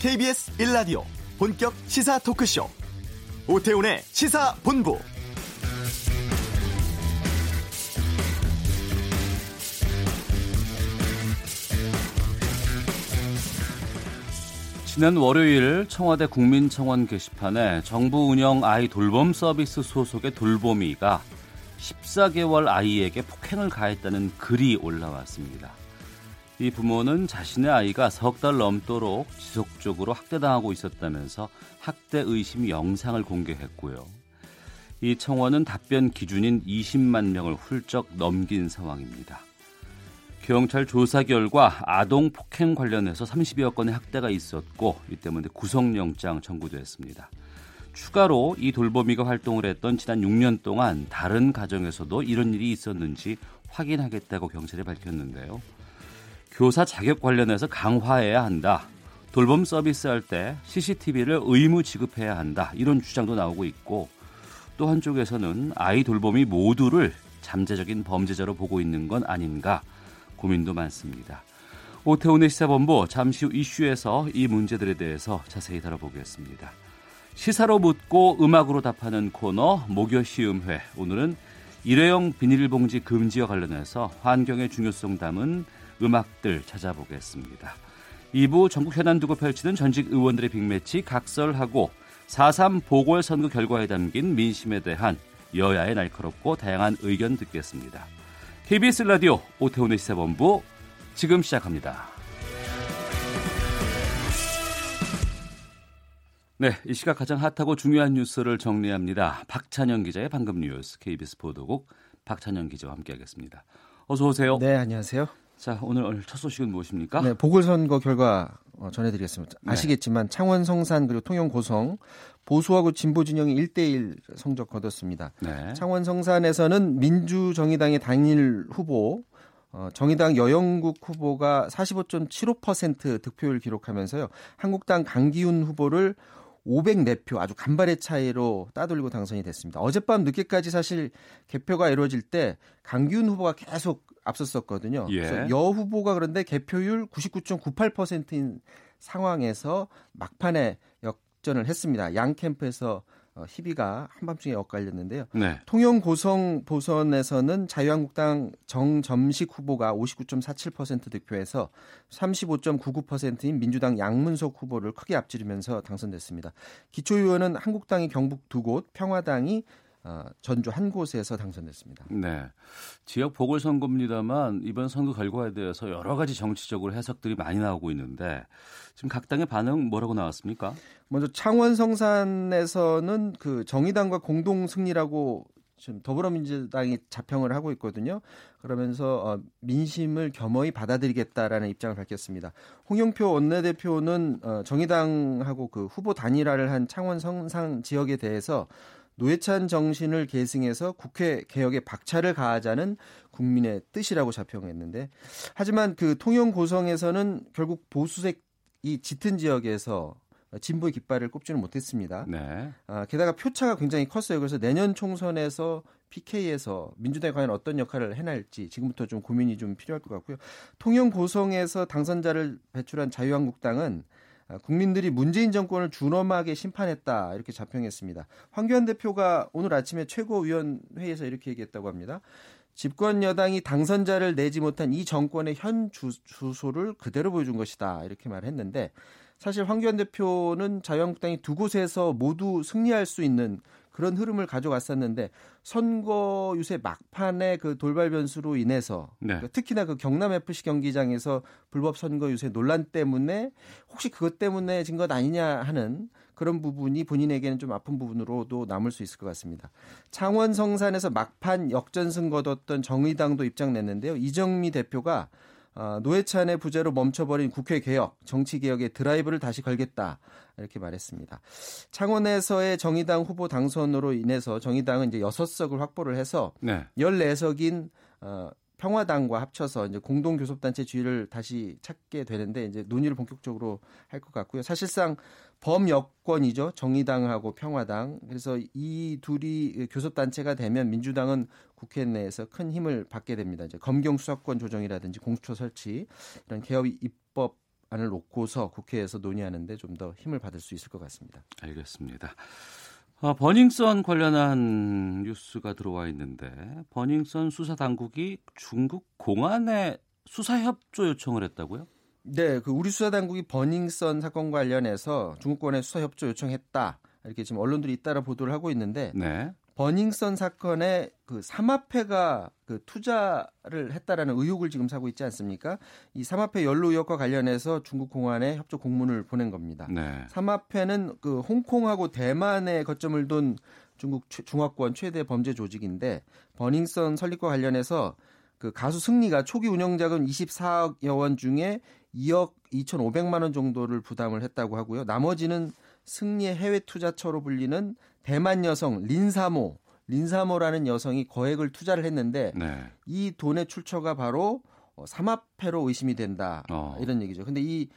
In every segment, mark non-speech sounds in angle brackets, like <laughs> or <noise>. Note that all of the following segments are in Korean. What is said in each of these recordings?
KBS 1라디오 본격 시사 토크쇼 오태훈의 시사본부 지난 월요일 청와대 국민청원 게시판에 정부 운영 아이 돌봄 서비스 소속의 돌보미가 14개월 아이에게 폭행을 가했다는 글이 올라왔습니다. 이 부모는 자신의 아이가 석 달 넘도록 지속적으로 학대당하고 있었다면서 학대 의심 영상을 공개했고요. 이 청원은 답변 기준인 20만 명을 훌쩍 넘긴 상황입니다. 경찰 조사 결과 아동 폭행 관련해서 30여 건의 학대가 있었고 이 때문에 구속영장 청구됐습니다. 추가로 이 돌보미가 활동을 했던 지난 6년 동안 다른 가정에서도 이런 일이 있었는지 확인하겠다고 경찰이 밝혔는데요. 교사 자격 관련해서 강화해야 한다. 돌봄 서비스 할 때 CCTV를 의무 지급해야 한다. 이런 주장도 나오고 있고 또 한쪽에서는 아이 돌봄이 모두를 잠재적인 범죄자로 보고 있는 건 아닌가 고민도 많습니다. 오태훈의 시사본부 잠시 후 이슈에서 이 문제들에 대해서 자세히 다뤄보겠습니다. 시사로 묻고 음악으로 답하는 코너 목요시음회 오늘은 일회용 비닐봉지 금지와 관련해서 환경의 중요성 담은 음악들 찾아보겠습니다. 2부 전국 현안 두고 펼치는 전직 의원들의 빅매치 각설하고 4.3 보궐선거 결과에 담긴 민심에 대한 여야의 날카롭고 다양한 의견 듣겠습니다. KBS 라디오 오태훈의 시사본부 지금 시작합니다. 네, 이 시각 가장 핫하고 중요한 뉴스를 정리합니다. 박찬영 기자의 방금 뉴스 KBS 보도국 박찬영 기자와 함께하겠습니다. 어서 오세요. 네, 안녕하세요. 자, 오늘 첫 소식은 무엇입니까? 네, 보궐선거 결과 어, 전해드리겠습니다. 네. 아시겠지만 창원 성산 그리고 통영 고성 보수하고 진보 진영이 1대1 성적 거뒀습니다. 네. 창원 성산에서는 민주정의당의 단일 후보 어, 정의당 여영국 후보가 45.75% 득표율 기록하면서요. 한국당 강기훈 후보를 504표 아주 간발의 차이로 따돌리고 당선이 됐습니다. 어젯밤 늦게까지 사실 개표가 이루어질 때 강기훈 후보가 계속 앞섰었거든요. 예. 그래서 여 후보가 그런데 개표율 99.98%인 상황에서 막판에 역전을 했습니다. 양 캠프에서 어, 희비가 한밤중에 엇갈렸는데요. 네. 통영 고성 보선에서는 자유한국당 정점식 후보가 59.47% 득표해서 35.99%인 민주당 양문석 후보를 크게 앞지르면서 당선됐습니다. 기초의원은 한국당이 경북 두 곳, 평화당이 어, 전주 한 곳에서 당선됐습니다. 네. 지역 보궐선거입니다만 이번 선거 결과에 대해서 여러 가지 정치적으로 해석들이 많이 나오고 있는데 지금 각 당의 반응 뭐라고 나왔습니까? 먼저 창원 성산에서는 그 정의당과 공동 승리라고 지금 더불어민주당이 자평을 하고 있거든요. 그러면서 어, 민심을 겸허히 받아들이겠다라는 입장을 밝혔습니다. 홍영표 원내대표는 어, 정의당하고 그 후보 단일화를 한 창원 성산 지역에 대해서 노회찬 정신을 계승해서 국회 개혁에 박차를 가하자는 국민의 뜻이라고 자평했는데 하지만 그 통영 고성에서는 결국 보수색 이 짙은 지역에서 진보의 깃발을 꼽지는 못했습니다. 네. 아, 게다가 표차가 굉장히 컸어요. 그래서 내년 총선에서 PK에서 민주당이 과연 어떤 역할을 해낼지 지금부터 좀 고민이 좀 필요할 것 같고요. 통영 고성에서 당선자를 배출한 자유한국당은 아, 국민들이 문재인 정권을 준엄하게 심판했다 이렇게 자평했습니다. 황교안 대표가 오늘 아침에 최고위원회에서 이렇게 얘기했다고 합니다. 집권 여당이 당선자를 내지 못한 이 정권의 현 주, 주소를 그대로 보여준 것이다 이렇게 말했는데 사실 황교안 대표는 자유한국당이 두 곳에서 모두 승리할 수 있는 그런 흐름을 가져갔었는데 선거 유세 막판에 그 돌발 변수로 인해서 네. 그러니까 특히나 그 경남 FC 경기장에서 불법 선거 유세 논란 때문에 혹시 그것 때문에 진 것 아니냐 하는 그런 부분이 본인에게는 좀 아픈 부분으로도 남을 수 있을 것 같습니다. 창원 성산에서 막판 역전승 거뒀던 정의당도 입장 냈는데요. 이정미 대표가 어, 노회찬의 부재로 멈춰버린 국회 개혁, 정치 개혁의 드라이브를 다시 걸겠다 이렇게 말했습니다. 창원에서의 정의당 후보 당선으로 인해서 정의당은 이제 6석을 확보를 해서 네. 14석인 어, 평화당과 합쳐서 이제 공동 교섭단체 지위를 다시 찾게 되는데 이제 논의를 본격적으로 할 것 같고요. 사실상 범여권이죠. 정의당하고 평화당. 그래서 이 둘이 교섭단체가 되면 민주당은 국회 내에서 큰 힘을 받게 됩니다. 이제 검경 수사권 조정이라든지 공수처 설치 이런 개업 입법 법안을 놓고서 국회에서 논의하는데 좀 더 힘을 받을 수 있을 것 같습니다. 알겠습니다. 어, 버닝썬 관련한 뉴스가 들어와 있는데 버닝썬 수사 당국이 중국 공안에 수사 협조 요청을 했다고요? 네, 그 우리 수사 당국이 버닝썬 사건 관련해서 중국권에 수사 협조 요청했다. 이렇게 지금 언론들이 잇따라 보도를 하고 있는데 네. 버닝썬 사건에 그 삼합회가 그 투자를 했다라는 의혹을 지금 사고 있지 않습니까? 이 삼합회 연루 의혹과 관련해서 중국 공안에 협조 공문을 보낸 겁니다. 네. 삼합회는 그 홍콩하고 대만에 거점을 둔 중국 중화권 최대 범죄 조직인데 버닝썬 설립과 관련해서 그 가수 승리가 초기 운영자금 24억여 원 중에 2억 2,500만 원 정도를 부담을 했다고 하고요. 나머지는 승리의 해외 투자처로 불리는 대만 여성 린사모 린사모라는 여성이 거액을 투자를 했는데 네. 이 돈의 출처가 바로 어, 삼합회로 의심이 된다 어. 이런 얘기죠. 근데 이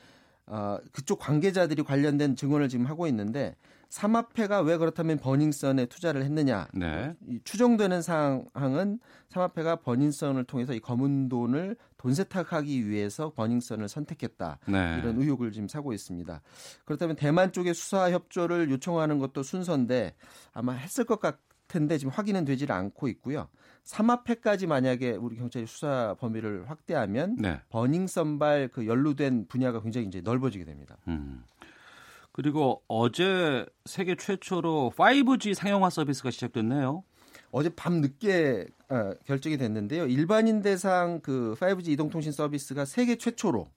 어, 그쪽 관계자들이 관련된 증언을 지금 하고 있는데 삼합회가 왜 그렇다면 버닝썬에 투자를 했느냐 네. 이 추정되는 상황은 삼합회가 버닝썬을 통해서 이 검은 돈을 돈 세탁하기 위해서 버닝썬을 선택했다 네. 이런 의혹을 지금 사고 있습니다. 그렇다면 대만 쪽에 수사 협조를 요청하는 것도 순서인데 아마 했을 것 같은데 지금 확인은 되질 않고 있고요. 삼합회까지 만약에 우리 경찰이 수사 범위를 확대하면 네. 버닝썬발 그 연루된 분야가 굉장히 이제 넓어지게 됩니다. 음. 그리고 어제 세계 최초로 5G 상용화 서비스가 시작됐네요. 어제 밤 늦게 어, 결정이 됐는데요. 일반인 대상 그 5G 이동통신 서비스가 세계 최초로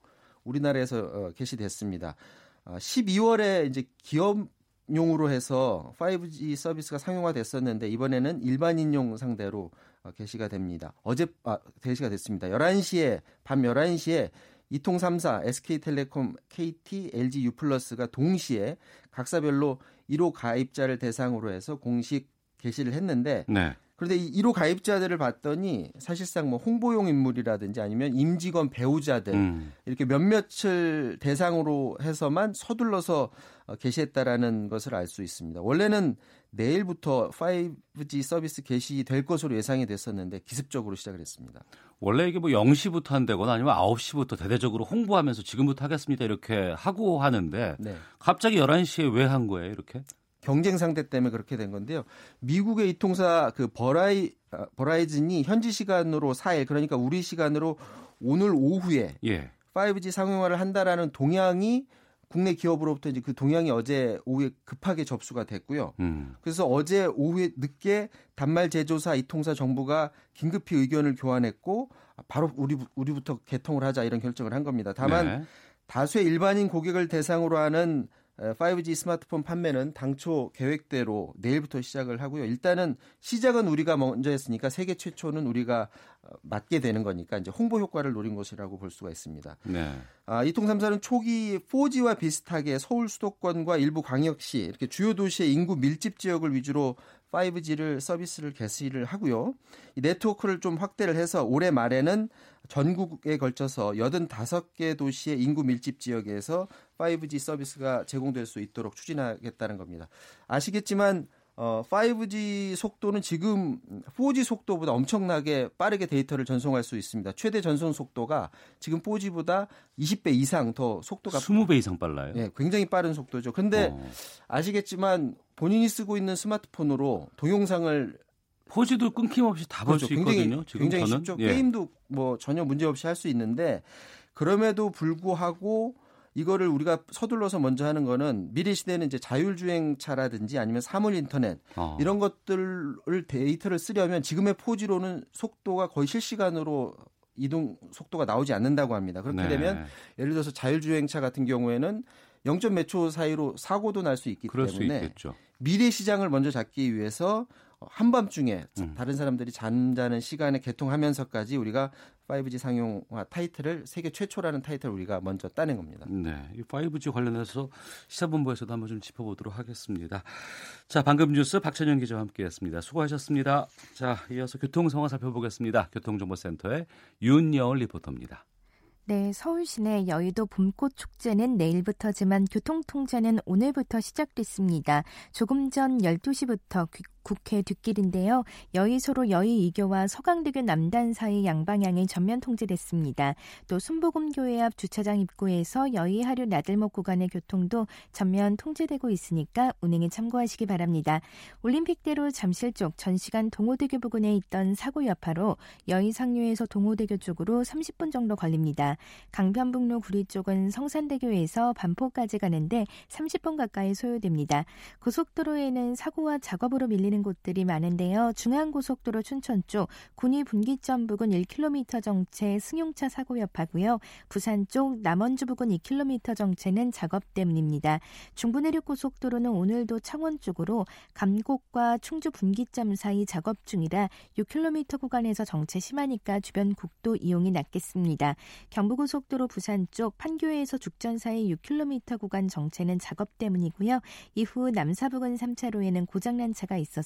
우리나라에서 어, 개시됐습니다. 어, 12월에 이제 기업용으로 해서 5G 서비스가 상용화 됐었는데 이번에는 일반인용 상대로 어, 개시가 됩니다. 어제 아, 개시가 됐습니다. 11시에 밤 11시에 이통 3사, SK텔레콤, KT, LG U+가 동시에 각사별로 1호 가입자를 대상으로 해서 공식 게시를 했는데 네. 그런데 이 1호 가입자들을 봤더니 사실상 뭐 홍보용 인물이라든지 아니면 임직원 배우자들 음. 이렇게 몇몇을 대상으로 해서만 서둘러서 어, 게시했다라는 것을 알 수 있습니다. 원래는 내일부터 5G 서비스 개시될 것으로 예상이 됐었는데 기습적으로 시작을 했습니다. 원래 이게 뭐 0시부터 한다거나 아니면 9시부터 대대적으로 홍보하면서 지금부터 하겠습니다 이렇게 하고 하는데 네. 갑자기 11시에 왜 한 거예요 이렇게? 경쟁 상대 때문에 그렇게 된 건데요. 미국의 이 통사 그 버라이 아, 버라이즌이 현지 시간으로 4일 그러니까 우리 시간으로 오늘 오후에 예. 5G 상용화를 한다라는 동향이 국내 기업으로부터 이제 그 동향이 어제 오후에 급하게 접수가 됐고요. 음. 그래서 어제 오후에 늦게 단말 제조사 이통사 정부가 긴급히 의견을 교환했고 바로 우리 우리부터 개통을 하자 이런 결정을 한 겁니다. 다만 네. 다수의 일반인 고객을 대상으로 하는 5G 스마트폰 판매는 당초 계획대로 내일부터 시작을 하고요. 일단은 시작은 우리가 먼저 했으니까 세계 최초는 우리가 어, 맞게 되는 거니까 이제 홍보 효과를 노린 것이라고 볼 수가 있습니다. 네. 아, 이통 삼사는 초기 4G와 비슷하게 서울 수도권과 일부 광역시 이렇게 주요 도시의 인구 밀집 지역을 위주로 5G를 서비스를 개시를 하고요. 이 네트워크를 좀 확대를 해서 올해 말에는 전국에 걸쳐서 85개 도시의 인구 밀집 지역에서 5G 서비스가 제공될 수 있도록 추진하겠다는 겁니다. 아시겠지만 어, 5G 속도는 지금 4G 속도보다 엄청나게 빠르게 데이터를 전송할 수 있습니다. 최대 전송 속도가 지금 4G보다 20배 이상 더 속도가 20배 이상 빨라요. 네, 굉장히 빠른 속도죠. 근데 어. 아시겠지만 본인이 쓰고 있는 스마트폰으로 동영상을 4G도 끊김없이 다 볼수 그렇죠. 있거든요. 지금 굉장히 저는. 쉽죠. 예. 게임도 뭐 전혀 문제 없이 할 수 있는데 그럼에도 불구하고 이거를 우리가 서둘러서 먼저 하는 거는 미래 시대는 이제 자율주행차라든지 아니면 사물 인터넷 어. 이런 것들을 데이터를 쓰려면 지금의 4G로는 속도가 거의 실시간으로 이동 속도가 나오지 않는다고 합니다. 그렇게 네. 되면 예를 들어서 자율주행차 같은 경우에는 0점 몇초 사이로 사고도 날 수 있기 때문에 미래 시장을 먼저 잡기 위해서 한밤중에 음. 다른 사람들이 잠자는 시간에 개통하면서까지 우리가 5G 상용화 타이틀을 세계 최초라는 타이틀을 우리가 먼저 따낸 겁니다. 네. 이 5G 관련해서 시사본부에서도 한번 좀 짚어보도록 하겠습니다. 자, 방금 뉴스 박찬영 기자와 함께 했습니다. 수고하셨습니다. 자, 이어서 교통 상황 살펴보겠습니다. 교통정보센터의 윤여을 리포터입니다. 네, 서울 시내 여의도 봄꽃 축제는 내일부터지만 교통 통제는 오늘부터 시작됐습니다. 조금 전 12시부터 국회 뒷길인데요. 여의소로 여의 2교와 서강대교 남단 사이 양방향이 전면 통제됐습니다. 또 순복음교회 앞 주차장 입구에서 여의 하류 나들목 구간의 교통도 전면 통제되고 있으니까 운행에 참고하시기 바랍니다. 올림픽대로 잠실 쪽 전시간 동호대교 부근에 있던 사고 여파로 여의 상류에서 동호대교 쪽으로 30분 정도 걸립니다. 강변북로 구리 쪽은 성산대교에서 반포까지 가는데 30분 가까이 소요됩니다. 고속도로에는 사고와 작업으로 밀리는 곳들이 많은데요. 중앙고속도로 춘천 쪽 군위 분기점 부근 1km 정체 승용차 사고 여파고요. 부산 쪽 남원주 부근 2km 정체는 작업 때문입니다. 중부내륙고속도로는 오늘도 창원 쪽으로 감곡과 충주 분기점 사이 작업 중이라 6km 구간에서 정체 심하니까 주변 국도 이용이 낫겠습니다. 경부고속도로 부산 쪽 판교에서 죽전 사이 6km 구간 정체는 작업 때문이고요. 이후 남사부근 3차로에는 고장난 차가 있어서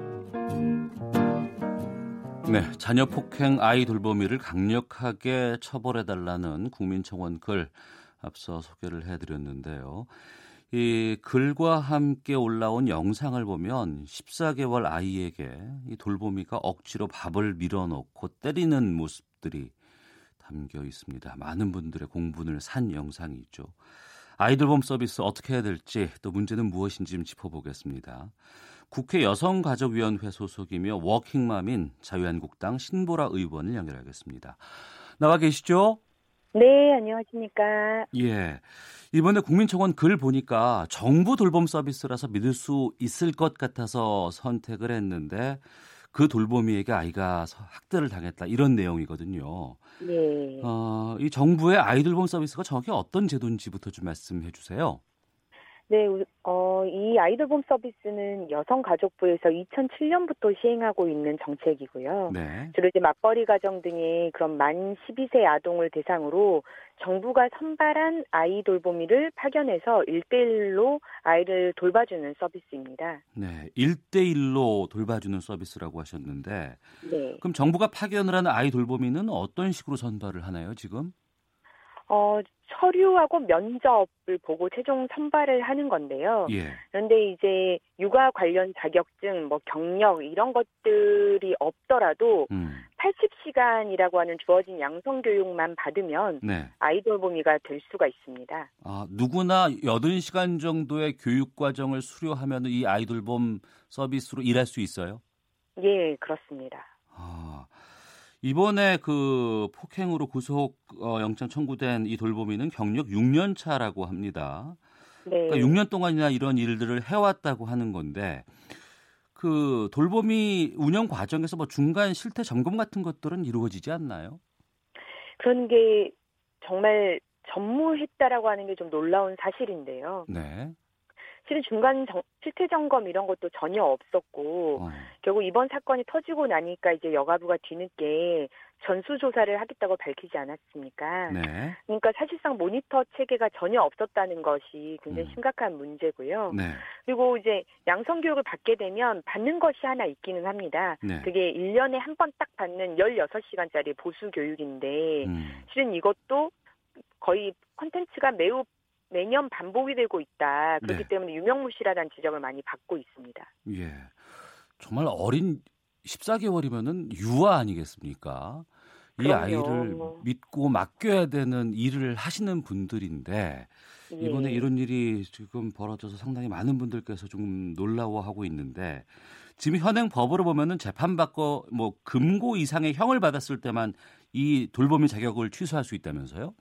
네, 자녀 폭행 아이 돌보미를 강력하게 처벌해 달라는 국민청원 글 앞서 소개를 해드렸는데요. 이 글과 함께 올라온 영상을 보면 14개월 아이에게 이 돌보미가 억지로 밥을 밀어넣고 때리는 모습들이 담겨 있습니다. 많은 분들의 공분을 산 영상이 있죠. 아이돌봄 서비스 어떻게 해야 될지 또 문제는 무엇인지 좀 짚어보겠습니다. 국회 여성가족위원회 소속이며 워킹맘인 자유한국당 신보라 의원을 연결하겠습니다. 나와 계시죠? 네, 안녕하십니까. 예. 이번에 국민청원 글 보니까 정부 돌봄 서비스라서 믿을 수 있을 것 같아서 선택을 했는데 그 돌보미에게 아이가 학대를 당했다 이런 내용이거든요. 네. 어, 이 정부의 아이 돌봄 서비스가 정확히 어떤 제도인지부터 좀 말씀해 주세요. 네, 어, 이 아이돌봄 서비스는 여성가족부에서 2007년부터 시행하고 있는 정책이고요. 네. 주로 이제 맞벌이 가정 등의 그런 만 12세 아동을 대상으로 정부가 선발한 아이 돌보미를 파견해서 1대1로 아이를 돌봐주는 서비스입니다. 네, 1대1로 돌봐주는 서비스라고 하셨는데 네. 그럼 정부가 파견을 하는 아이 돌보미는 어떤 식으로 선발을 하나요, 지금? 어, 서류하고 면접을 보고 최종 선발을 하는 건데요. 예. 그런데 이제 육아 관련 자격증, 뭐 경력 이런 것들이 없더라도 음. 80시간이라고 하는 주어진 양성 교육만 받으면 네. 아이돌보미가 될 수가 있습니다. 아, 누구나 80시간 정도의 교육 과정을 수료하면 이 아이돌봄 서비스로 일할 수 있어요? 예, 그렇습니다. 아. 이번에 그 폭행으로 구속 어, 영장 청구된 이 돌보미는 경력 6년 차라고 합니다. 네. 그러니까 6년 동안이나 이런 일들을 해왔다고 하는 건데 그 돌보미 운영 과정에서 뭐 중간 실태 점검 같은 것들은 이루어지지 않나요? 그런 게 정말 전무했다라고 하는 게 좀 놀라운 사실인데요. 네. 실은 중간 정, 실태 점검 이런 것도 전혀 없었고 어. 결국 이번 사건이 터지고 나니까 이제 여가부가 뒤늦게 전수 조사를 하겠다고 밝히지 않았습니까? 네. 그러니까 사실상 모니터 체계가 전혀 없었다는 것이 굉장히 음. 심각한 문제고요. 네. 그리고 이제 양성 교육을 받게 되면 받는 것이 하나 있기는 합니다. 네. 그게 1년에 한 번 딱 받는 16시간짜리 보수 교육인데 음. 실은 이것도 거의 컨텐츠가 매우 매년 반복이 되고 있다. 그렇기 네. 때문에 유명무실하다는 지적을 많이 받고 있습니다. 예. 정말 어린 14개월이면은 유아 아니겠습니까? 이 그럼요. 아이를 믿고 맡겨야 되는 일을 하시는 분들인데 이번에 예. 이런 일이 지금 벌어져서 상당히 많은 분들께서 좀 놀라워하고 있는데 지금 현행 법으로 보면은 재판받고 뭐 금고 이상의 형을 받았을 때만 이 돌보미 자격을 취소할 수 있다면서요?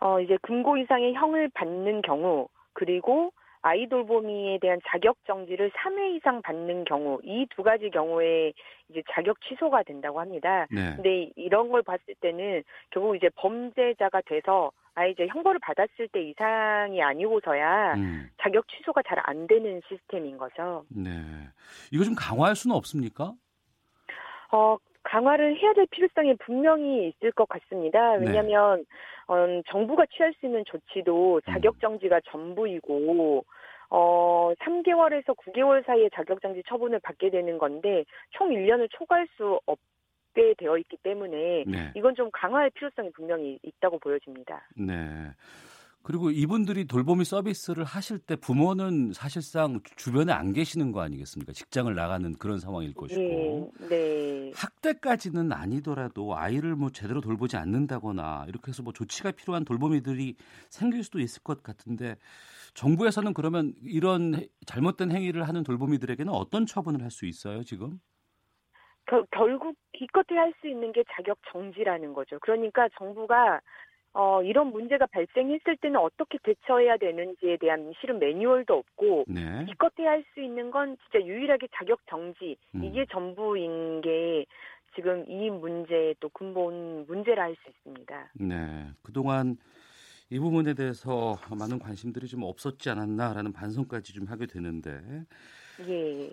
어, 이제 금고 이상의 형을 받는 경우 그리고 아이돌보미에 대한 자격 정지를 3회 이상 받는 경우 이 두 가지 경우에 이제 자격 취소가 된다고 합니다. 네. 근데 이런 걸 봤을 때는 결국 이제 범죄자가 돼서 아 이제 형벌을 받았을 때 이상이 아니고서야 음, 자격 취소가 잘 안 되는 시스템인 거죠. 네. 이거 좀 강화할 수는 없습니까? 어 강화를 해야 될 필요성이 분명히 있을 것 같습니다. 네. 왜냐하면 어, 정부가 취할 수 있는 조치도 음. 자격 정지가 전부이고 어, 3개월에서 9개월 사이에 자격정지 처분을 받게 되는 건데 총 1년을 초과할 수 없게 되어 있기 때문에 네. 이건 좀 강화할 필요성이 분명히 있다고 보여집니다. 네. 그리고 이분들이 돌보미 서비스를 하실 때 부모는 사실상 주변에 안 계시는 거 아니겠습니까? 직장을 나가는 그런 상황일 것이고. 네, 네. 학대까지는 아니더라도 아이를 뭐 제대로 돌보지 않는다거나 이렇게 해서 뭐 조치가 필요한 돌보미들이 생길 수도 있을 것 같은데 정부에서는 그러면 이런 해- 잘못된 행위를 하는 돌보미들에게는 어떤 처분을 할 수 있어요 지금? 겨- 결국 기껏해 할 수 있는 게 자격 정지라는 거죠. 그러니까 정부가 어, 이런 문제가 발생했을 때는 어떻게 대처해야 되는지에 대한 실은 매뉴얼도 없고 네. 기껏해 할수 있는 건 진짜 유일하게 자격 정지 음. 이게 전부인 게 지금 이 문제의 또 근본 문제라 할 수 있습니다. 네. 그동안 이 부분에 대해서 많은 관심들이 좀 없었지 않았나라는 반성까지 좀 하게 되는데 예.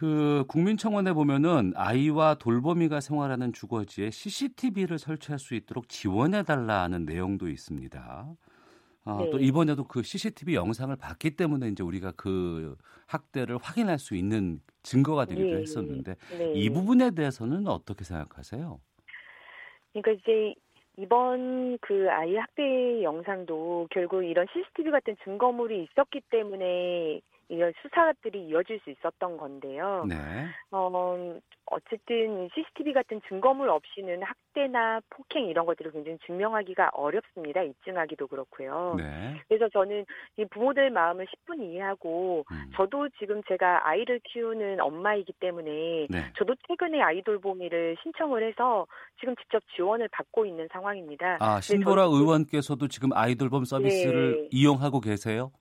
그 국민청원에 보면은 아이와 돌보미가 생활하는 주거지에 CCTV를 설치할 수 있도록 지원해 달라는 내용도 있습니다. 아, 네. 또 이번에도 그 CCTV 영상을 봤기 때문에 이제 우리가 그 학대를 확인할 수 있는 증거가 되기도 예. 했었는데 네. 이 부분에 대해서는 어떻게 생각하세요? 그러니까 이제 이번 그 아이 학대 영상도 결국 이런 CCTV 같은 증거물이 있었기 때문에 수사들이 이어질 수 있었던 건데요. 네. 어, 어쨌든 CCTV 같은 증거물 없이는 학대나 폭행 이런 것들을 굉장히 증명하기가 어렵습니다. 입증하기도 그렇고요. 네. 그래서 저는 이 부모들 마음을 10분 이해하고 음. 저도 지금 제가 아이를 키우는 엄마이기 때문에 네. 저도 최근에 아이 돌보미를 신청을 해서 지금 직접 지원을 받고 있는 상황입니다. 아, 신보라 의원께서도 지금 아이돌봄 서비스를 네. 이용하고 계세요?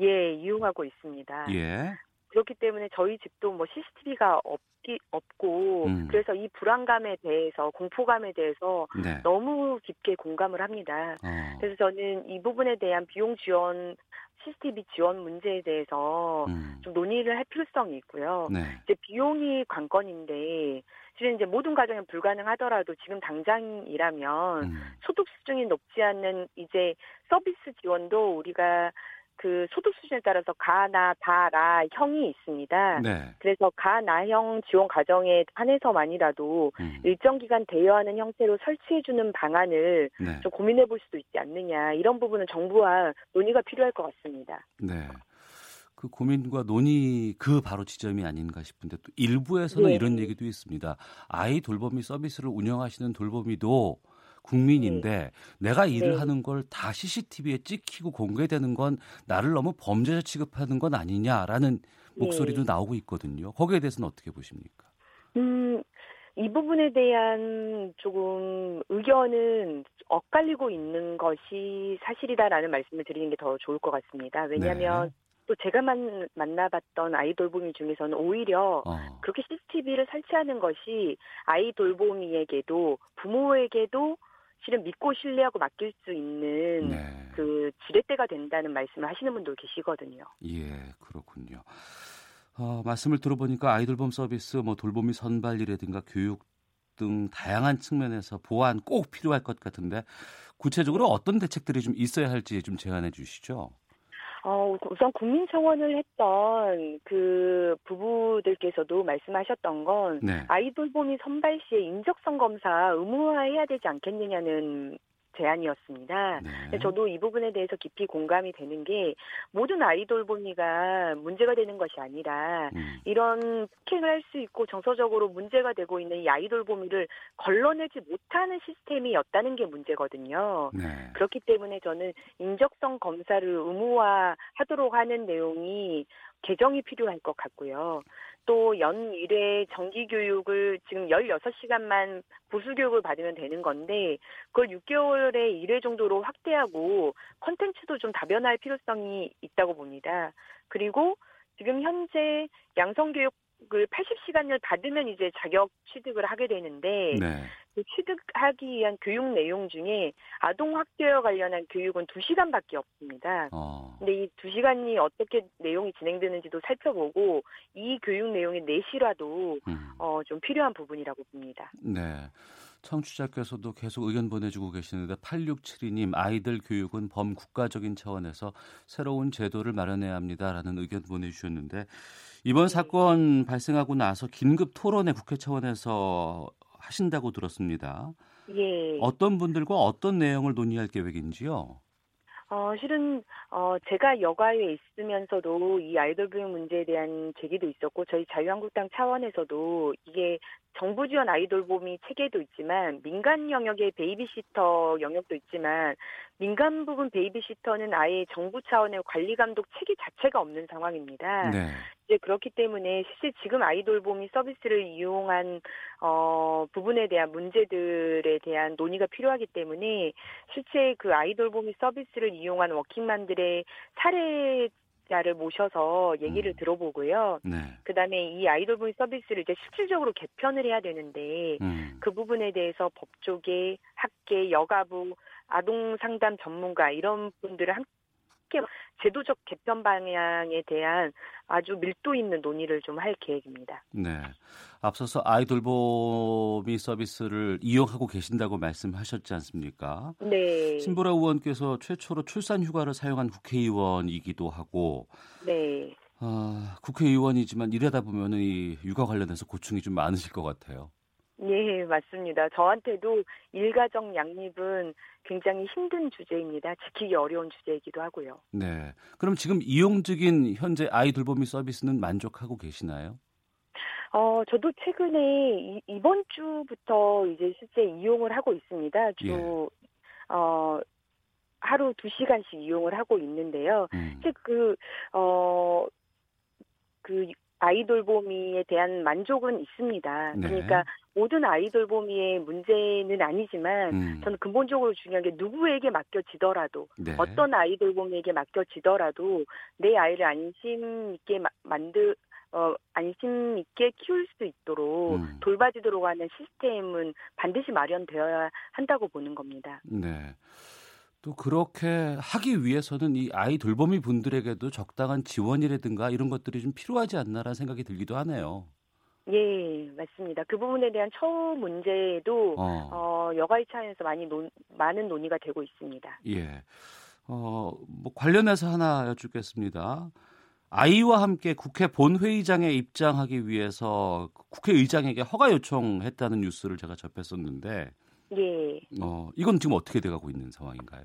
예, 이용하고 있습니다. 예. 그렇기 때문에 저희 집도 뭐 CCTV가 없기 없고 음. 그래서 이 불안감에 대해서 공포감에 대해서 네. 너무 깊게 공감을 합니다. 어. 그래서 저는 이 부분에 대한 비용 지원 CCTV 지원 문제에 대해서 음. 좀 논의를 할 필요성이 있고요. 네. 이제 비용이 관건인데 실은 이제 모든 가정이 불가능하더라도 지금 당장이라면 음. 소득 수준이 높지 않는 이제 서비스 지원도 우리가 그 소득 수준에 따라서 가나 다라 형이 있습니다. 네. 그래서 가나형 지원 과정에 한해서만이라도 음. 일정 기간 대여하는 형태로 설치해주는 방안을 네. 좀 고민해 볼 수도 있지 않느냐 이런 부분은 정부와 논의가 필요할 것 같습니다. 네. 그 고민과 논의 그 바로 지점이 아닌가 싶은데 또 일부에서는 네. 이런 얘기도 있습니다. 아이 돌보미 서비스를 운영하시는 돌보미도 국민인데 내가 일을 네. 하는 걸 다 CCTV에 찍히고 공개되는 건 나를 너무 범죄자 취급하는 건 아니냐라는 목소리도 네. 나오고 있거든요. 거기에 대해서는 어떻게 보십니까? 음, 이 부분에 대한 조금 의견은 엇갈리고 있는 것이 사실이다라는 말씀을 드리는 게 더 좋을 것 같습니다. 왜냐하면 네. 또 제가 만, 만나봤던 아이 돌보미 중에서는 오히려 어. 그렇게 CCTV를 설치하는 것이 아이 돌보미에게도 부모에게도 실은 믿고 신뢰하고 맡길 수 있는 네. 그 지렛대가 된다는 말씀을 하시는 분도 계시거든요. 예, 그렇군요. 어, 말씀을 들어보니까 아이돌봄 서비스, 뭐 돌보미 선발이라든가 교육 등 다양한 측면에서 보완 꼭 필요할 것 같은데 구체적으로 어떤 대책들이 좀 있어야 할지 좀 제안해 주시죠. 어, 우선 국민 청원을 했던 그 부부들께서도 말씀하셨던 건 네. 아이돌 봄이 선발 시에 인적성 검사 의무화해야 되지 않겠느냐는 제안이었습니다. 네. 저도 이 부분에 대해서 깊이 공감이 되는 게 모든 아이돌봄이가 문제가 되는 것이 아니라 음, 이런 폭행을 할 수 있고 정서적으로 문제가 되고 있는 이 아이돌봄이를 걸러내지 못하는 시스템이었다는 게 문제거든요. 네. 그렇기 때문에 저는 인적성 검사를 의무화하도록 하는 내용이 개정이 필요할 것 같고요. 또 연일회 정기교육을 지금 16시간만 부수교육을 받으면 되는 건데 그걸 6개월 에 1회 정도로 확대하고 컨텐츠도 좀 다변화할 필요성이 있다고 봅니다. 그리고 지금 현재 양성교육 을 80시간을 받으면 이제 자격 취득을 하게 되는데 네. 그 취득하기 위한 교육 내용 중에 아동 학대와 관련한 교육은 2시간밖에 없습니다. 어. 근데 이 2시간이 어떻게 내용이 진행되는지도 살펴보고 이 교육 내용의 내실화도 음. 어, 좀 필요한 부분이라고 봅니다. 네. 청취자께서도 계속 의견 보내주고 계시는데 8672님 아이들 교육은 범국가적인 차원에서 새로운 제도를 마련해야 합니다라는 의견 보내주셨는데 이번 사건 발생하고 나서 긴급 토론회 국회 차원에서 하신다고 들었습니다. 예. 어떤 분들과 어떤 내용을 논의할 계획인지요? 어, 실은, 어, 제가 여가위에 있으면서도 이 아이돌봄 교육 문제에 대한 제기도 있었고, 저희 자유한국당 차원에서도 이게 정부 지원 아이돌보미 체계도 있지만, 민간 영역의 베이비시터 영역도 있지만, 민간 부분 베이비시터는 아예 정부 차원의 관리 감독 체계 자체가 없는 상황입니다. 네. 이제 그렇기 때문에 실제 지금 아이돌보미 서비스를 이용한 어 부분에 대한 문제들에 대한 논의가 필요하기 때문에 실제 그 아이돌 봄이 서비스를 이용한 워킹맘들의 사례 자를 모셔서 얘기를 음. 들어보고요. 네. 그다음에 이 아이돌 봄이 서비스를 이제 실질적으로 개편을 해야 되는데 음. 그 부분에 대해서 법조계, 학계, 여가부, 아동 상담 전문가 이런 분들을 함께 제도적 개편 방향에 대한 아주 밀도 있는 논의를 좀 할 계획입니다. 네. 앞서서 아이돌보미 서비스를 이용하고 계신다고 말씀하셨지 않습니까? 네. 신보라 의원께서 최초로 출산 휴가를 사용한 국회의원이기도 하고 네. 아, 국회의원이지만 일하다 보면은 이 육아 관련해서 고충이 좀 많으실 것 같아요. 네, 맞습니다. 저한테도 일가정 양립은 굉장히 힘든 주제입니다. 지키기 어려운 주제이기도 하고요. 네. 그럼 지금 이용 중인 현재 아이 돌보미 서비스는 만족하고 계시나요? 어, 저도 최근에 이, 번 주부터 이제 실제 이용을 하고 있습니다. 주, 예. 어, 하루 두 시간씩 이용을 하고 있는데요. 음. 그, 어, 그 아이돌 보미에 대한 만족은 있습니다. 네. 그러니까 모든 아이돌 보미의 문제는 아니지만 음. 저는 근본적으로 중요한 게 누구에게 맡겨지더라도 네. 어떤 아이돌 보미에게 맡겨지더라도 내 아이를 안심 있게 마- 만들 어 안심 있게 키울 수 있도록 음. 돌봐주도록 하는 시스템은 반드시 마련되어야 한다고 보는 겁니다. 네. 또 그렇게 하기 위해서는 이 아이 돌보미 분들에게도 적당한 지원이라든가 이런 것들이 좀 필요하지 않나라는 생각이 들기도 하네요. 예, 맞습니다. 그 부분에 대한 처우 문제도 어. 어, 여가의 차원에서 많이 논, 많은 논의가 되고 있습니다. 예. 어, 뭐 관련해서 하나 여쭙겠습니다. 아이와 함께 국회 본회의장에 입장하기 위해서 국회의장에게 허가 요청했다는 뉴스를 제가 접했었는데, 예. 어, 이건 지금 어떻게 돼가고 있는 상황인가요?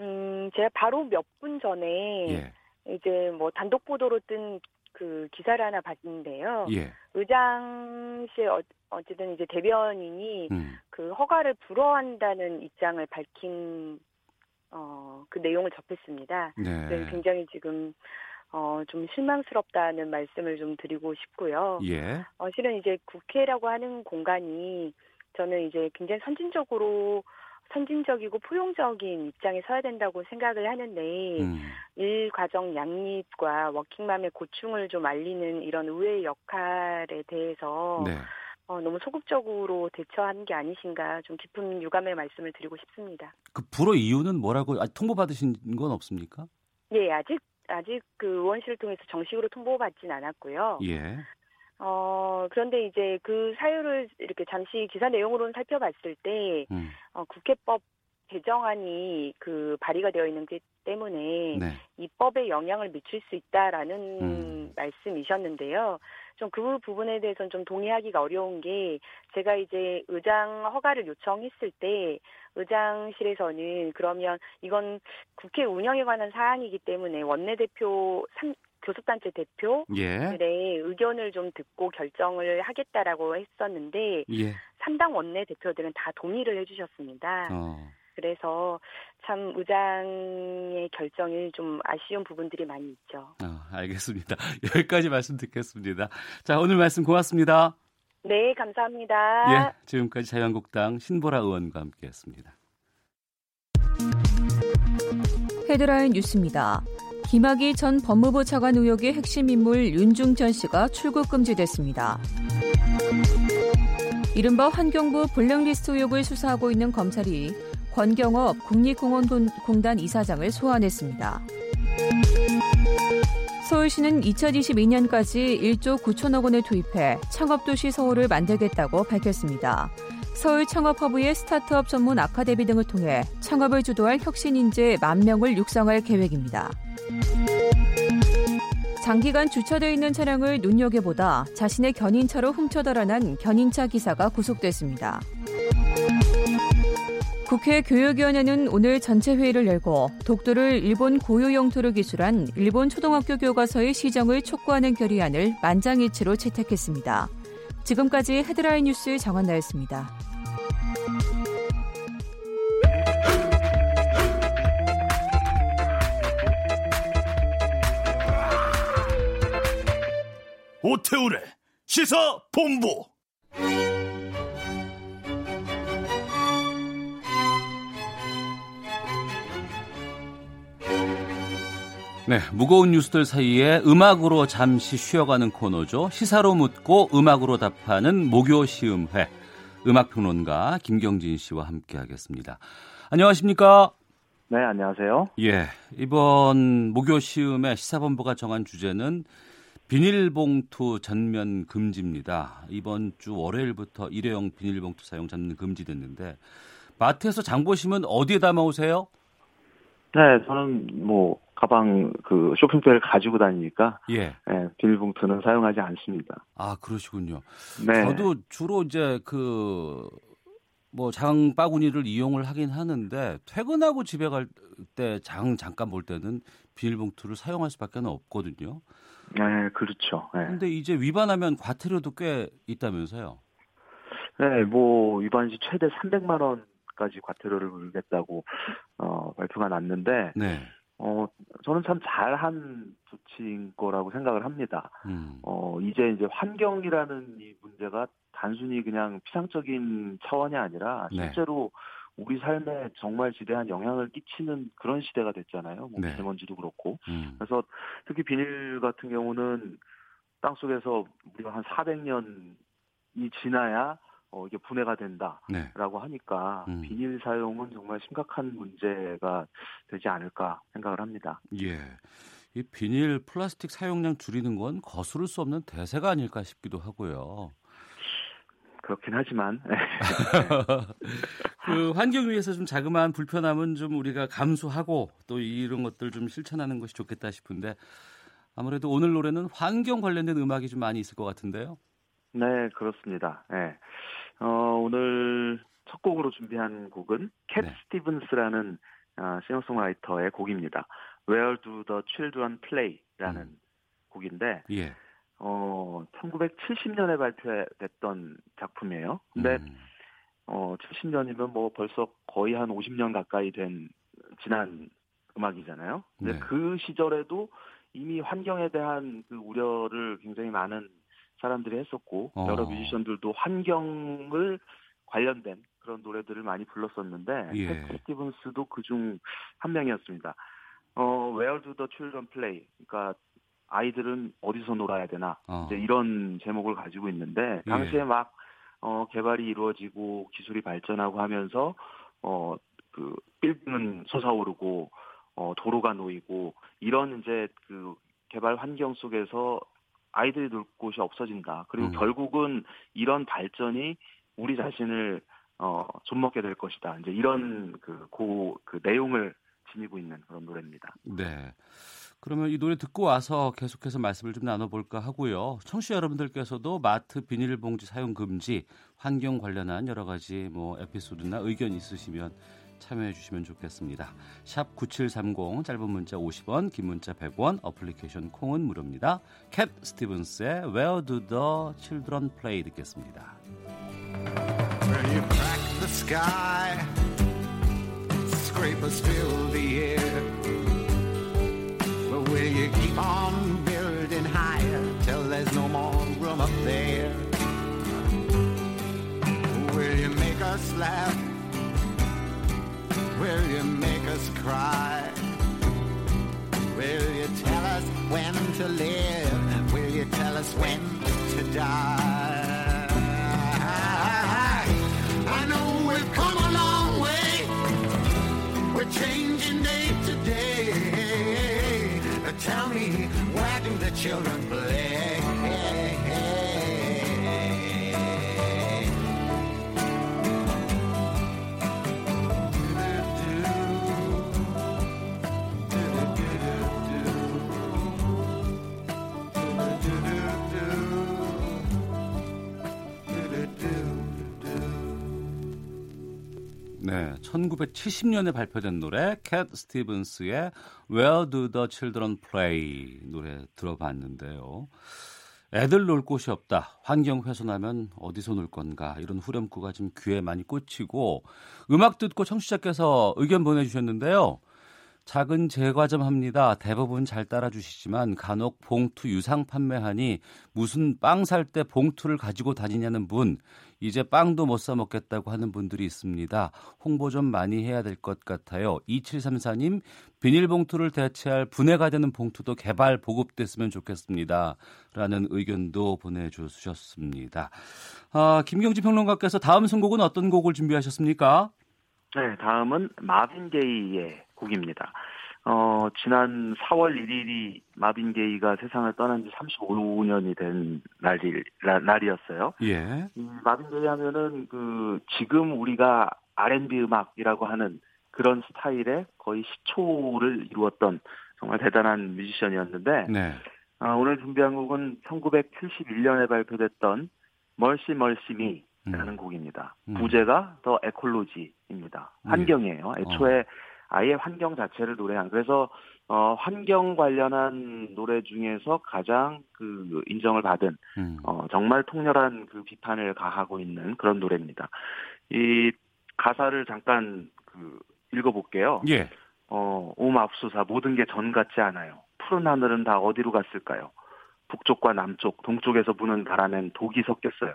음, 제가 바로 몇 분 전에 예, 이제 뭐 단독 보도로 뜬 그 기사를 하나 봤는데요. 예, 의장실 어, 어쨌든 이제 대변인이 음, 그 허가를 불허한다는 입장을 밝힌 어, 그 내용을 접했습니다. 그래서 네, 굉장히 지금 어, 좀 실망스럽다는 말씀을 좀 드리고 싶고요. 예, 어, 실은 이제 국회라고 하는 공간이 저는 이제 굉장히 선진적으로 선진적이고 포용적인 입장에 서야 된다고 생각을 하는데 음, 일 과정 양립과 워킹맘의 고충을 좀 알리는 이런 의회의 역할에 대해서 네. 어, 너무 소극적으로 대처하는 게 아니신가 좀 깊은 유감의 말씀을 드리고 싶습니다. 그 불허 이유는 뭐라고 아, 통보 받으신 건 없습니까? 예, 아직 아직 그 의원실을 통해서 정식으로 통보받진 않았고요. 예, 어, 그런데 이제 그 사유를 이렇게 잠시 기사 내용으로는 살펴봤을 때, 음, 어, 국회법 개정안이 그 발의가 되어 있는 게 때문에 네, 이 법에 영향을 미칠 수 있다라는 음. 말씀이셨는데요. 좀 그 부분에 대해서는 좀 동의하기가 어려운 게 제가 이제 의장 허가를 요청했을 때 의장실에서는 그러면 이건 국회 운영에 관한 사항이기 때문에 원내대표 삼- 교섭단체 대표 예, 들의 의견을 좀 듣고 결정을 하겠다라고 했었는데 예, 3당 원내 대표들은 다 동의를 해주셨습니다. 어, 그래서 참 의장의 결정이 좀 아쉬운 부분들이 많이 있죠. 아, 알겠습니다. <laughs> 여기까지 말씀 듣겠습니다. 자, 오늘 말씀 고맙습니다. 네, 감사합니다. 예, 지금까지 자유한국당 신보라 의원과 함께했습니다. 헤드라인 뉴스입니다. 김학의 전 법무부 차관 의혹의 핵심 인물 윤중천 씨가 출국 금지됐습니다. 이른바 환경부 블랙리스트 의혹을 수사하고 있는 검찰이 권경업 국립공원공단 이사장을 소환했습니다. 서울시는 2022년까지 1조 9천억 원을 투입해 창업도시 서울을 만들겠다고 밝혔습니다. 서울 창업허브의 스타트업 전문 아카데미 등을 통해 창업을 주도할 혁신인재 만 명을 육성할 계획입니다. 장기간 주차되어 있는 차량을 눈여겨보다 자신의 견인차로 훔쳐 달아난 견인차 기사가 구속됐습니다. 국회 교육위원회는 오늘 전체 회의를 열고 독도를 일본 고유 영토로 기술한 일본 초등학교 교과서의 시정을 촉구하는 결의안을 만장일치로 채택했습니다. 지금까지 헤드라인 뉴스 정한나였습니다. 오태우래 시사 본부. 네, 무거운 뉴스들 사이에 음악으로 잠시 쉬어가는 코너죠. 시사로 묻고 음악으로 답하는 목요 시음회. 음악평론가 김경진 씨와 함께하겠습니다. 안녕하십니까? 네, 안녕하세요. 예, 이번 목요 시음회 시사본부가 정한 주제는 비닐봉투 전면 금지입니다. 이번 주 월요일부터 일회용 비닐봉투 사용 전면 금지됐는데 마트에서 장 보시면 어디에 담아오세요? 네, 저는 뭐 가방 그 쇼핑백을 가지고 다니니까 예. 네, 비닐봉투는 사용하지 않습니다. 아 그러시군요. 네. 저도 주로 이제 그 뭐 장바구니를 이용을 하긴 하는데 퇴근하고 집에 갈 때 장 잠깐 볼 때는 비닐봉투를 사용할 수밖에 없거든요. 네, 그렇죠. 네. 근데 이제 위반하면 과태료도 꽤 있다면서요? 네, 뭐 위반 시 최대 300만 원까지 과태료를 물겠다고 어, 발표가 났는데 네. 어, 저는 참 잘한 조치인 거라고 생각을 합니다. 음. 어, 이제 이제 환경이라는 이 문제가 단순히 그냥 피상적인 차원이 아니라 네. 실제로 우리 삶에 정말 지대한 영향을 끼치는 그런 시대가 됐잖아요. 뭐 네. 미세먼지도 그렇고. 음. 그래서 특히 비닐 같은 경우는 땅 속에서 무려 한 400년이 지나야 어, 이게 분해가 된다라고 네. 하니까 음. 비닐 사용은 정말 심각한 문제가 되지 않을까 생각을 합니다. 예. 이 비닐 플라스틱 사용량 줄이는 건 거스를 수 없는 대세가 아닐까 싶기도 하고요. 그렇긴 하지만 <laughs> <laughs> 그 환경 위해서 좀 자그마한 불편함은 좀 우리가 감수하고 또 이런 것들 좀 실천하는 것이 좋겠다 싶은데 아무래도 오늘 노래는 환경 관련된 음악이 좀 많이 있을 것 같은데요. 네 그렇습니다. 네. 어, 오늘 첫 곡으로 준비한 곡은 캣 네. 스티븐스라는 어, 싱어송라이터의 곡입니다. Where Do the Children Play라는 음. 곡인데 예. 어, 1970년에 발표됐던 작품이에요. 근데 음. 어, 70년이면 뭐 벌써 거의 한 50년 가까이 된 지난 음악이잖아요. 근데 네. 그 시절에도 이미 환경에 대한 그 우려를 굉장히 많은 사람들이 했었고 어. 여러 뮤지션들도 환경을 관련된 그런 노래들을 많이 불렀었는데 예. 캣 스티븐스도 그중 한 명이었습니다. 어, Where do the children play? 그러니까 아이들은 어디서 놀아야 되나? 어. 이제 이런 제목을 가지고 있는데 예. 당시에 막 어, 개발이 이루어지고 기술이 발전하고 하면서 어, 그 빌딩은 솟아오르고 어, 도로가 놓이고 이런 이제 그 개발 환경 속에서 아이들이 놀 곳이 없어진다. 그리고 음. 결국은 이런 발전이 우리 자신을 어, 좀먹게 될 것이다. 이제 이런 그, 고, 그 내용을 지니고 있는 그런 노래입니다. 네. 그러면 이 노래 듣고 와서 계속해서 말씀을 좀 나눠볼까 하고요. 청취자 여러분들께서도 마트 비닐봉지 사용 금지, 환경 관련한 여러 가지 뭐 에피소드나 의견 있으시면 참여해 주시면 좋겠습니다. 샵 9730 짧은 문자 50원, 긴 문자 100원, 어플리케이션 콩은 무료입니다. 캡 스티븐스의 Where Do the Children Play 듣겠습니다. When you crack the sky, scrapers fill the air. Will you keep on building higher till there's no more room up there? Will you make us laugh? Will you make us cry? Will you tell us when to live? Will you tell us when to die? I know we've come a long way. We're changing day to day. Tell me, where do the children play? 네, 1970년에 발표된 노래 캣 스티븐스의 Where Do the Children Play 노래 들어봤는데요. 애들 놀 곳이 없다. 환경 훼손하면 어디서 놀 건가? 이런 후렴구가 지금 귀에 많이 꽂히고 음악 듣고 청취자께서 의견 보내주셨는데요. 작은 제과점 합니다. 대부분 잘 따라주시지만 간혹 봉투 유상 판매하니 무슨 빵 살 때 봉투를 가지고 다니냐는 분, 이제 빵도 못 사 먹겠다고 하는 분들이 있습니다. 홍보 좀 많이 해야 될 것 같아요. 2734님, 비닐봉투를 대체할 분해가 되는 봉투도 개발 보급됐으면 좋겠습니다. 라는 의견도 보내주셨습니다. 아, 김경지 평론가께서 다음 선곡은 어떤 곡을 준비하셨습니까? 네, 다음은 마빈 게이의 곡입니다. 어, 지난 4월 1일이 마빈 게이가 세상을 떠난 지 35년이 된 날이, 날이었어요. 예. 음, 마빈 게이 하면은 그, 지금 우리가 R&B 음악이라고 하는 그런 스타일의 거의 시초를 이루었던 정말 대단한 뮤지션이었는데, 네. 아, 오늘 준비한 곡은 1971년에 발표됐던 멀시 멀시 미라는 음. 곡입니다. 음. 부제가 더 에콜로지입니다. 환경이에요. 애초에 어. 아예 환경 자체를 노래한 그래서 어 환경 관련한 노래 중에서 가장 그 인정을 받은 음. 어 정말 통렬한 그 비판을 가하고 있는 그런 노래입니다. 이 가사를 잠깐 그 읽어볼게요. 예. 어, 오맙소사 모든 게 전 같지 않아요. 푸른 하늘은 다 어디로 갔을까요? 북쪽과 남쪽, 동쪽에서 부는 바람엔 독이 섞였어요.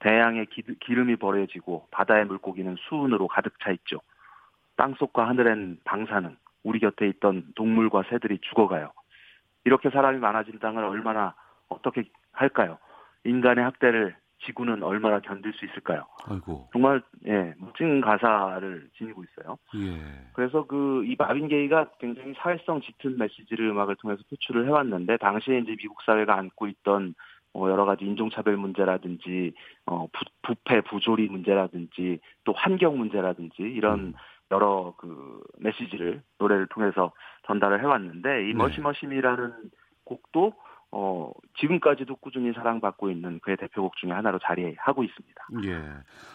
대양의 기, 기름이 버려지고 바다의 물고기는 수은으로 가득 차 있죠. 땅속과 하늘엔 방사능, 우리 곁에 있던 동물과 새들이 죽어가요. 이렇게 사람이 많아진 땅을 얼마나 어떻게 할까요? 인간의 학대를 지구는 얼마나 견딜 수 있을까요? 아이고. 정말 예 멋진 가사를 지니고 있어요. 예. 그래서 그 이 마빈 게이가 굉장히 사회성 짙은 메시지를 음악을 통해서 표출을 해왔는데 당시에 이제 미국 사회가 안고 있던 어, 여러 가지 인종차별 문제라든지 어, 부, 부패 부조리 문제라든지 또 환경 문제라든지 이런 음. 여러 그 메시지를 노래를 통해서 전달을 해왔는데 이 네. 머시머시미라는 곡도 어, 지금까지도 꾸준히 사랑받고 있는 그의 대표곡 중에 하나로 자리하고 있습니다. 예.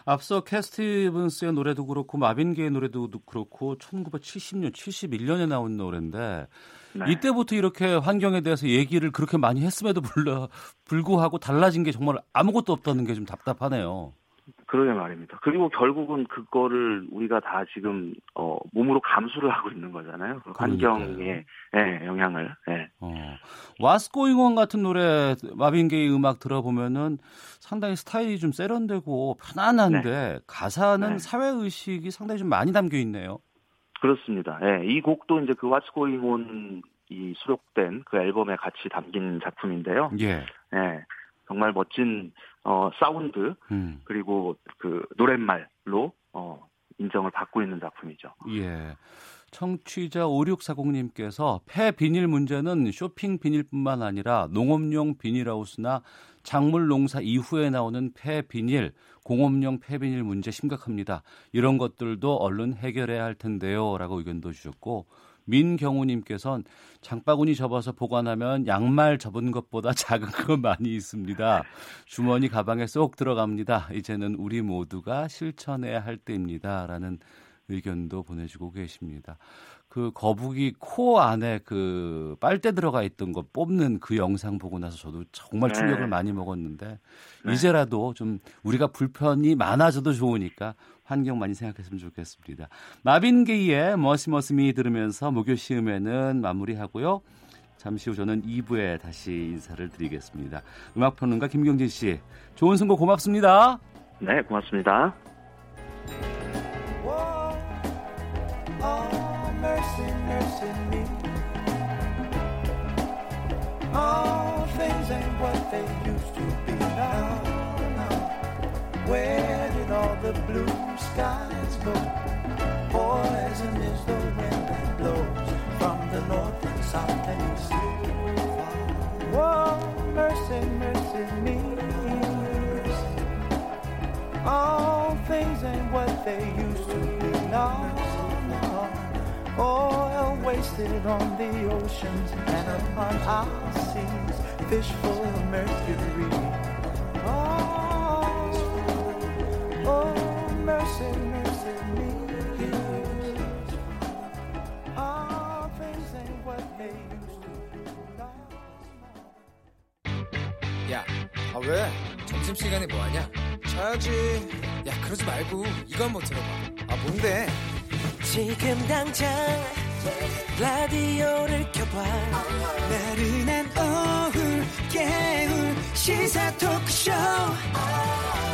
앞서 캐스티븐스의 노래도 그렇고 마빈 게의 노래도 그렇고 1970년, 71년에 나온 노래인데 네. 이때부터 이렇게 환경에 대해서 얘기를 그렇게 많이 했음에도 불구하고 달라진 게 정말 아무것도 없다는 게 좀 답답하네요. 그러게 말입니다. 그리고 결국은 그거를 우리가 다 지금 어, 몸으로 감수를 하고 있는 거잖아요. 그 환경의 예, 영향을. 예. 어. What's Going On 같은 노래 마빈 게이 음악 들어보면은 상당히 스타일이 좀 세련되고 편안한데 가사는 네. 사회 의식이 상당히 좀 많이 담겨 있네요. 그렇습니다. 예, 이 곡도 이제 그 What's Going On 이 수록된 그 앨범에 같이 담긴 작품인데요. 예. 예, 정말 멋진 어, 사운드 음. 그리고 그 노랫말로 어, 인정을 받고 있는 작품이죠. 예. 청취자 5640님께서 폐 비닐 문제는 쇼핑 비닐뿐만 아니라 농업용 비닐하우스나 작물 농사 이후에 나오는 폐 비닐, 공업용 폐 비닐 문제 심각합니다. 이런 것들도 얼른 해결해야 할 텐데요. 라고 의견도 주셨고 민경우님께서는 장바구니 접어서 보관하면 양말 접은 것보다 <laughs> 작은 거 많이 있습니다. 주머니 가방에 쏙 들어갑니다. 이제는 우리 모두가 실천해야 할 때입니다. 라는 의견도 보내주고 계십니다. 그 거북이 코 안에 그 빨대 들어가 있던 거 뽑는 그 영상 보고 나서 저도 정말 네. 충격을 많이 먹었는데 네. 이제라도 좀 우리가 불편이 많아져도 좋으니까 환경 많이 생각했으면 좋겠습니다. 마빈 게이의 머시머스미 들으면서 목요 시음에는 마무리하고요. 잠시 후 저는 2부에 다시 인사를 드리겠습니다. 음악평론가 김경진 씨, 좋은 선곡 고맙습니다. 네, 고맙습니다. Blue skies go? Poison is the wind that blows from the north and south and east. Whoa, mercy, mercy me. All things ain't what they used to be now. Oil wasted on the oceans and upon our seas, fish full of mercury. Oh, oh, mercy, mercy me. All things ain't what they used to be now. 야, 아 왜? 점심시간에 뭐하냐? 자야지. 야, 그러지 말고 이거 한번 들어봐. 아, 뭔데? 지금 당장 라디오를 켜봐 나른한 오후 깨울 시사 토크쇼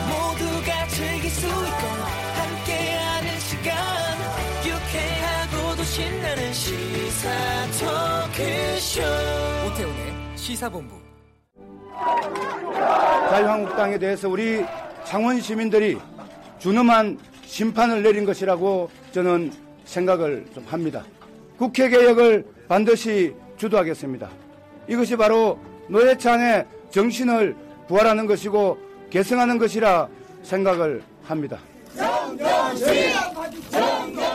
모두가 즐길 수 있고 함께하는 시간 유쾌하고도 신나는 시사 토크쇼 오태훈의 시사본부. 자유한국당에 대해서 우리 창원 시민들이 준엄한 심판을 내린 것이라고 저는 생각을 좀 합니다. 국회 개혁을 반드시 주도하겠습니다. 이것이 바로 노회찬의 정신을 부활하는 것이고 계승하는 것이라 생각을 합니다.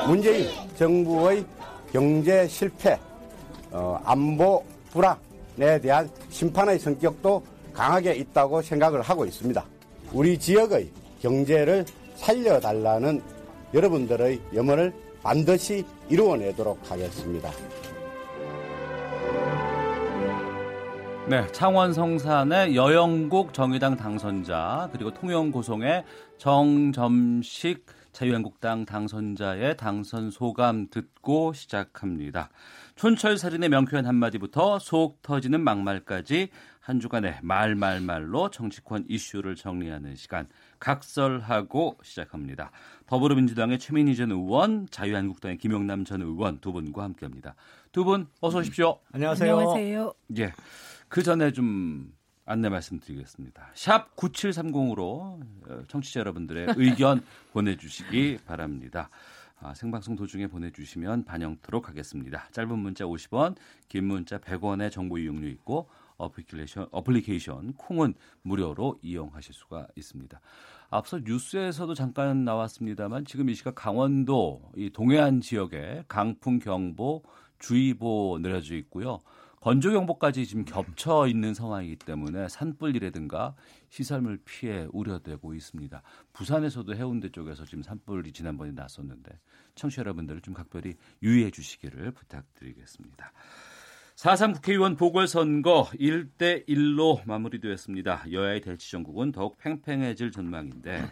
문재인 정부의 경제 실패, 어, 안보 불안에 대한 심판의 성격도 강하게 있다고 생각을 하고 있습니다. 우리 지역의 경제를 살려달라는 여러분들의 염원을 반드시 이루어내도록 하겠습니다. 네, 창원 성산의 여영국 정의당 당선자 그리고 통영 고성의 정점식 자유한국당 당선자의 당선 소감 듣고 시작합니다. 촌철 살인의 명쾌한 한마디부터 속 터지는 막말까지 한 주간의 말말말로 정치권 이슈를 정리하는 시간 각설하고 시작합니다. 더불어민주당의 최민희 전 의원, 자유한국당의 김용남 전 의원 두 분과 함께합니다. 두 분 어서 오십시오. 안녕하세요. 안녕하세요. 예. 그 전에 좀 안내 말씀드리겠습니다. 샵 9730으로 청취자 여러분들의 의견 <laughs> 보내주시기 바랍니다. 아, 생방송 도중에 보내주시면 반영토록 하겠습니다. 짧은 문자 50원, 긴 문자 100원의 정보 이용료 있고 어플리케이션, 어플리케이션 콩은 무료로 이용하실 수가 있습니다. 앞서 뉴스에서도 잠깐 나왔습니다만 지금 이 시각 강원도 이 동해안 지역에 강풍 경보 주의보 내려져 있고요. 건조 경보까지 지금 겹쳐 있는 상황이기 때문에 산불이라든가 시설물 피해 우려되고 있습니다. 부산에서도 해운대 쪽에서 지금 산불이 지난번에 났었는데 청취자 여러분들 좀 각별히 유의해 주시기를 부탁드리겠습니다. 4.3 국회의원 보궐선거 1대1로 마무리되었습니다. 여야의 대치 전국은 더욱 팽팽해질 전망인데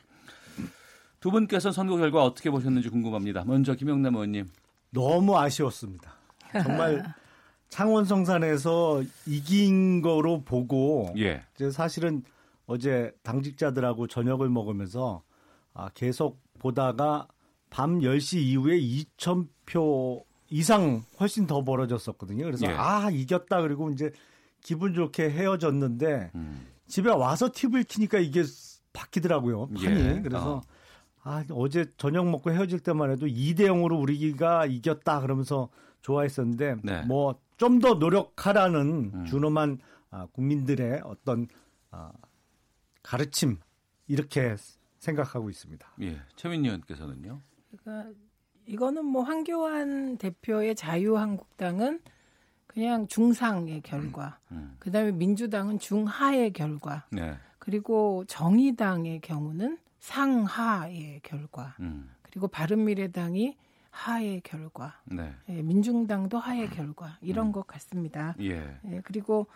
두 분께서 선거 결과 어떻게 보셨는지 궁금합니다. 먼저 김영남 의원님. 너무 아쉬웠습니다. 정말 <laughs> 창원 성산에서 이긴 거로 보고 예. 이제 사실은 어제 당직자들하고 저녁을 먹으면서 아, 계속 보다가 밤 10시 이후에 2,000표 이상 훨씬 더 벌어졌었거든요. 그래서 예. 아, 이겼다. 그리고 이제 기분 좋게 헤어졌는데 음. 집에 와서 TV를 키니까 이게 바뀌더라고요. 판이. 예. 그래서 어. 아, 어제 저녁 먹고 헤어질 때만 해도 2대 0으로 우리가 이겼다 그러면서 좋아했었는데 네. 뭐 좀 더 노력하라는 음. 준엄한 아, 국민들의 어떤 아, 가르침 이렇게 생각하고 있습니다. 예. 최민희 의원께서는요. 그러니까 이거는 뭐 황교안 대표의 자유한국당은 그냥 중상의 결과, 음. 그다음에 민주당은 중하의 결과, 네. 그리고 정의당의 경우는 상하의 결과, 음. 그리고 바른미래당이 하의 결과, 네. 예, 민중당도 하의 결과 이런 것 같습니다. 예. 예, 그리고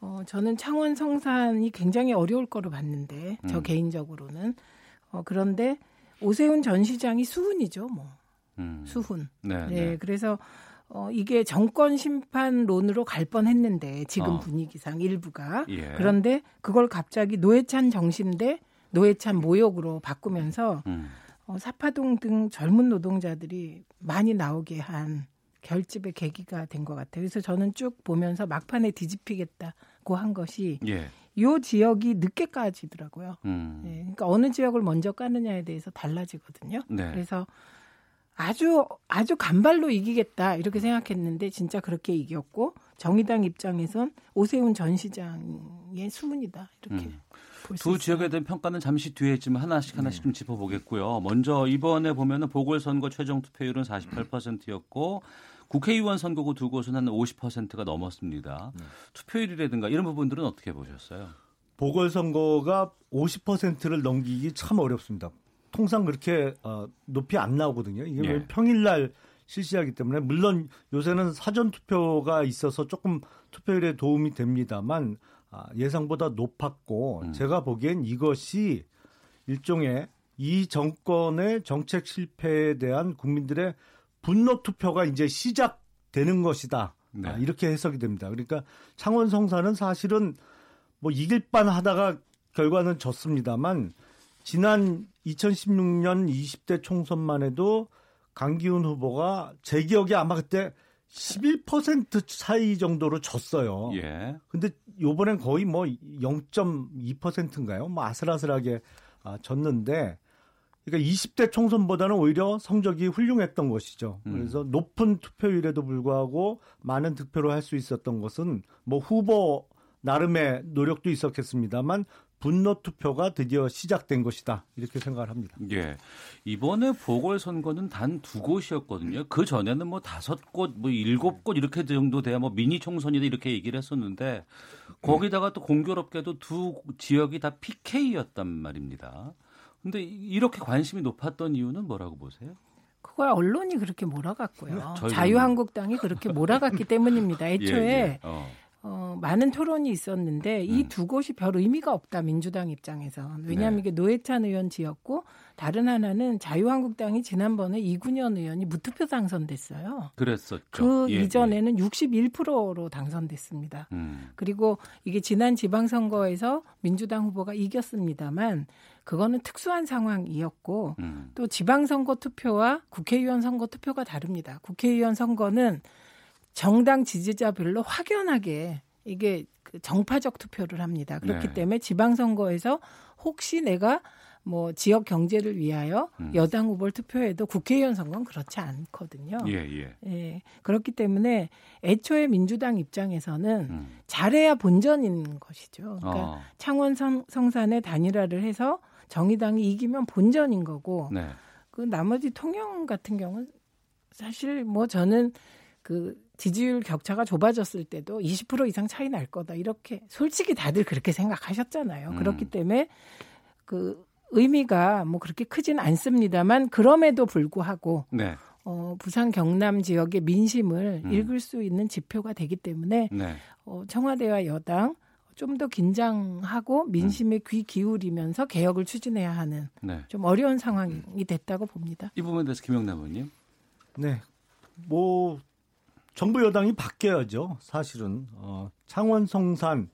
어, 저는 창원 성산이 굉장히 어려울 거로 봤는데 저 음. 개인적으로는 어, 그런데 오세훈 전 시장이 수훈이죠, 뭐 음. 수훈. 네. 네, 네. 그래서 어, 이게 정권 심판론으로 갈 뻔했는데 지금 어. 분위기상 일부가 예. 그런데 그걸 갑자기 노회찬 정신대 노회찬 모욕으로 바꾸면서 음. 어, 사파동 등 젊은 노동자들이 많이 나오게 한 결집의 계기가 된 것 같아요. 그래서 저는 쭉 보면서 막판에 뒤집히겠다고 한 것이 예. 요 지역이 늦게 까지더라고요. 음. 예, 그러니까 어느 지역을 먼저 까느냐에 대해서 달라지거든요. 네. 그래서 아주 아주 간발로 이기겠다 이렇게 생각했는데 진짜 그렇게 이겼고 정의당 입장에선 오세훈 전 시장의 수문이다 이렇게 음. 두. 지역에 대한 평가는 잠시 뒤에 지금 하나씩 하나씩 네. 좀 짚어보겠고요. 먼저 이번에 보면은 보궐선거 최종 투표율은 48%였고 국회의원 선거구 두 곳은 한 50%가 넘었습니다. 네. 투표율이라든가 이런 부분들은 어떻게 보셨어요? 보궐선거가 50%를 넘기기 참 어렵습니다. 통상 그렇게 어, 높이 안 나오거든요. 이게 예. 평일날 실시하기 때문에 물론 요새는 사전 투표가 있어서 조금 투표율에 도움이 됩니다만 아, 예상보다 높았고 음. 제가 보기엔 이것이 일종의 이 정권의 정책 실패에 대한 국민들의 분노 투표가 이제 시작되는 것이다. 네. 아, 이렇게 해석이 됩니다. 그러니까 창원 성사는 사실은 뭐 이길 뻔 하다가 결과는 졌습니다만 지난 2016년 20대 총선만 해도 강기훈 후보가 제 기억에 아마 그때 11% 차이 정도로 졌어요. 예. 근데 요번엔 거의 뭐 0.2%인가요? 뭐 아슬아슬하게 아, 졌는데 그러니까 20대 총선보다는 오히려 성적이 훌륭했던 것이죠. 음. 그래서 높은 투표율에도 불구하고 많은 득표를 할수 있었던 것은 뭐 후보 나름의 노력도 있었겠습니다만 분노 투표가 드디어 시작된 것이다. 이렇게 생각을 합니다. 예. 이번에 보궐선거는 단 두 곳이었거든요. 그 전에는 뭐 다섯 곳, 뭐 일곱 곳 이렇게 정도 돼야 뭐 미니 총선이다 이렇게 얘기를 했었는데 거기다가 또 공교롭게도 두 지역이 다 PK였단 말입니다. 근데 이렇게 관심이 높았던 이유는 뭐라고 보세요? 그거야 언론이 그렇게 몰아갔고요. 자유한국당이 그렇게 몰아갔기 때문입니다. 애초에 <laughs> 예, 예. 어. 어, 많은 토론이 있었는데 음. 이두 곳이 별 의미가 없다 민주당 입장에선 왜냐하면 네. 이게 노회찬 의원 지었고 다른 하나는 자유한국당이 지난번에 이군현 의원이 무투표 당선됐어요. 그랬었죠. 그 예, 이전에는 61%로 당선됐습니다. 예. 음. 그리고 이게 지난 지방선거에서 민주당 후보가 이겼습니다만 그거는 특수한 상황이었고 음. 또 지방선거 투표와 국회의원 선거 투표가 다릅니다. 국회의원 선거는 정당 지지자별로 확연하게 이게 그 정파적 투표를 합니다. 그렇기 네. 때문에 지방선거에서 혹시 내가 뭐 지역 경제를 위하여 음. 여당 후보를 투표해도 국회의원 선거는 그렇지 않거든요. 예, 예. 예, 그렇기 때문에 애초에 민주당 입장에서는 음. 잘해야 본전인 것이죠. 그러니까 어. 창원 성, 성산에 단일화를 해서 정의당이 이기면 본전인 거고 네. 그 나머지 통영 같은 경우는 사실 뭐 저는 그 지지율 격차가 좁아졌을 때도 20% 이상 차이 날 거다 이렇게 솔직히 다들 그렇게 생각하셨잖아요. 음. 그렇기 때문에 그 의미가 뭐 그렇게 크진 않습니다만 그럼에도 불구하고 네. 어, 부산 경남 지역의 민심을 음. 읽을 수 있는 지표가 되기 때문에 네. 어, 청와대와 여당 좀 더 긴장하고 민심에 귀 기울이면서 개혁을 추진해야 하는 네. 좀 어려운 상황이 됐다고 봅니다. 이 부분에 대해서 김영남 의원님. 네. 뭐 정부 여당이 바뀌어야죠. 사실은 어, 창원 성산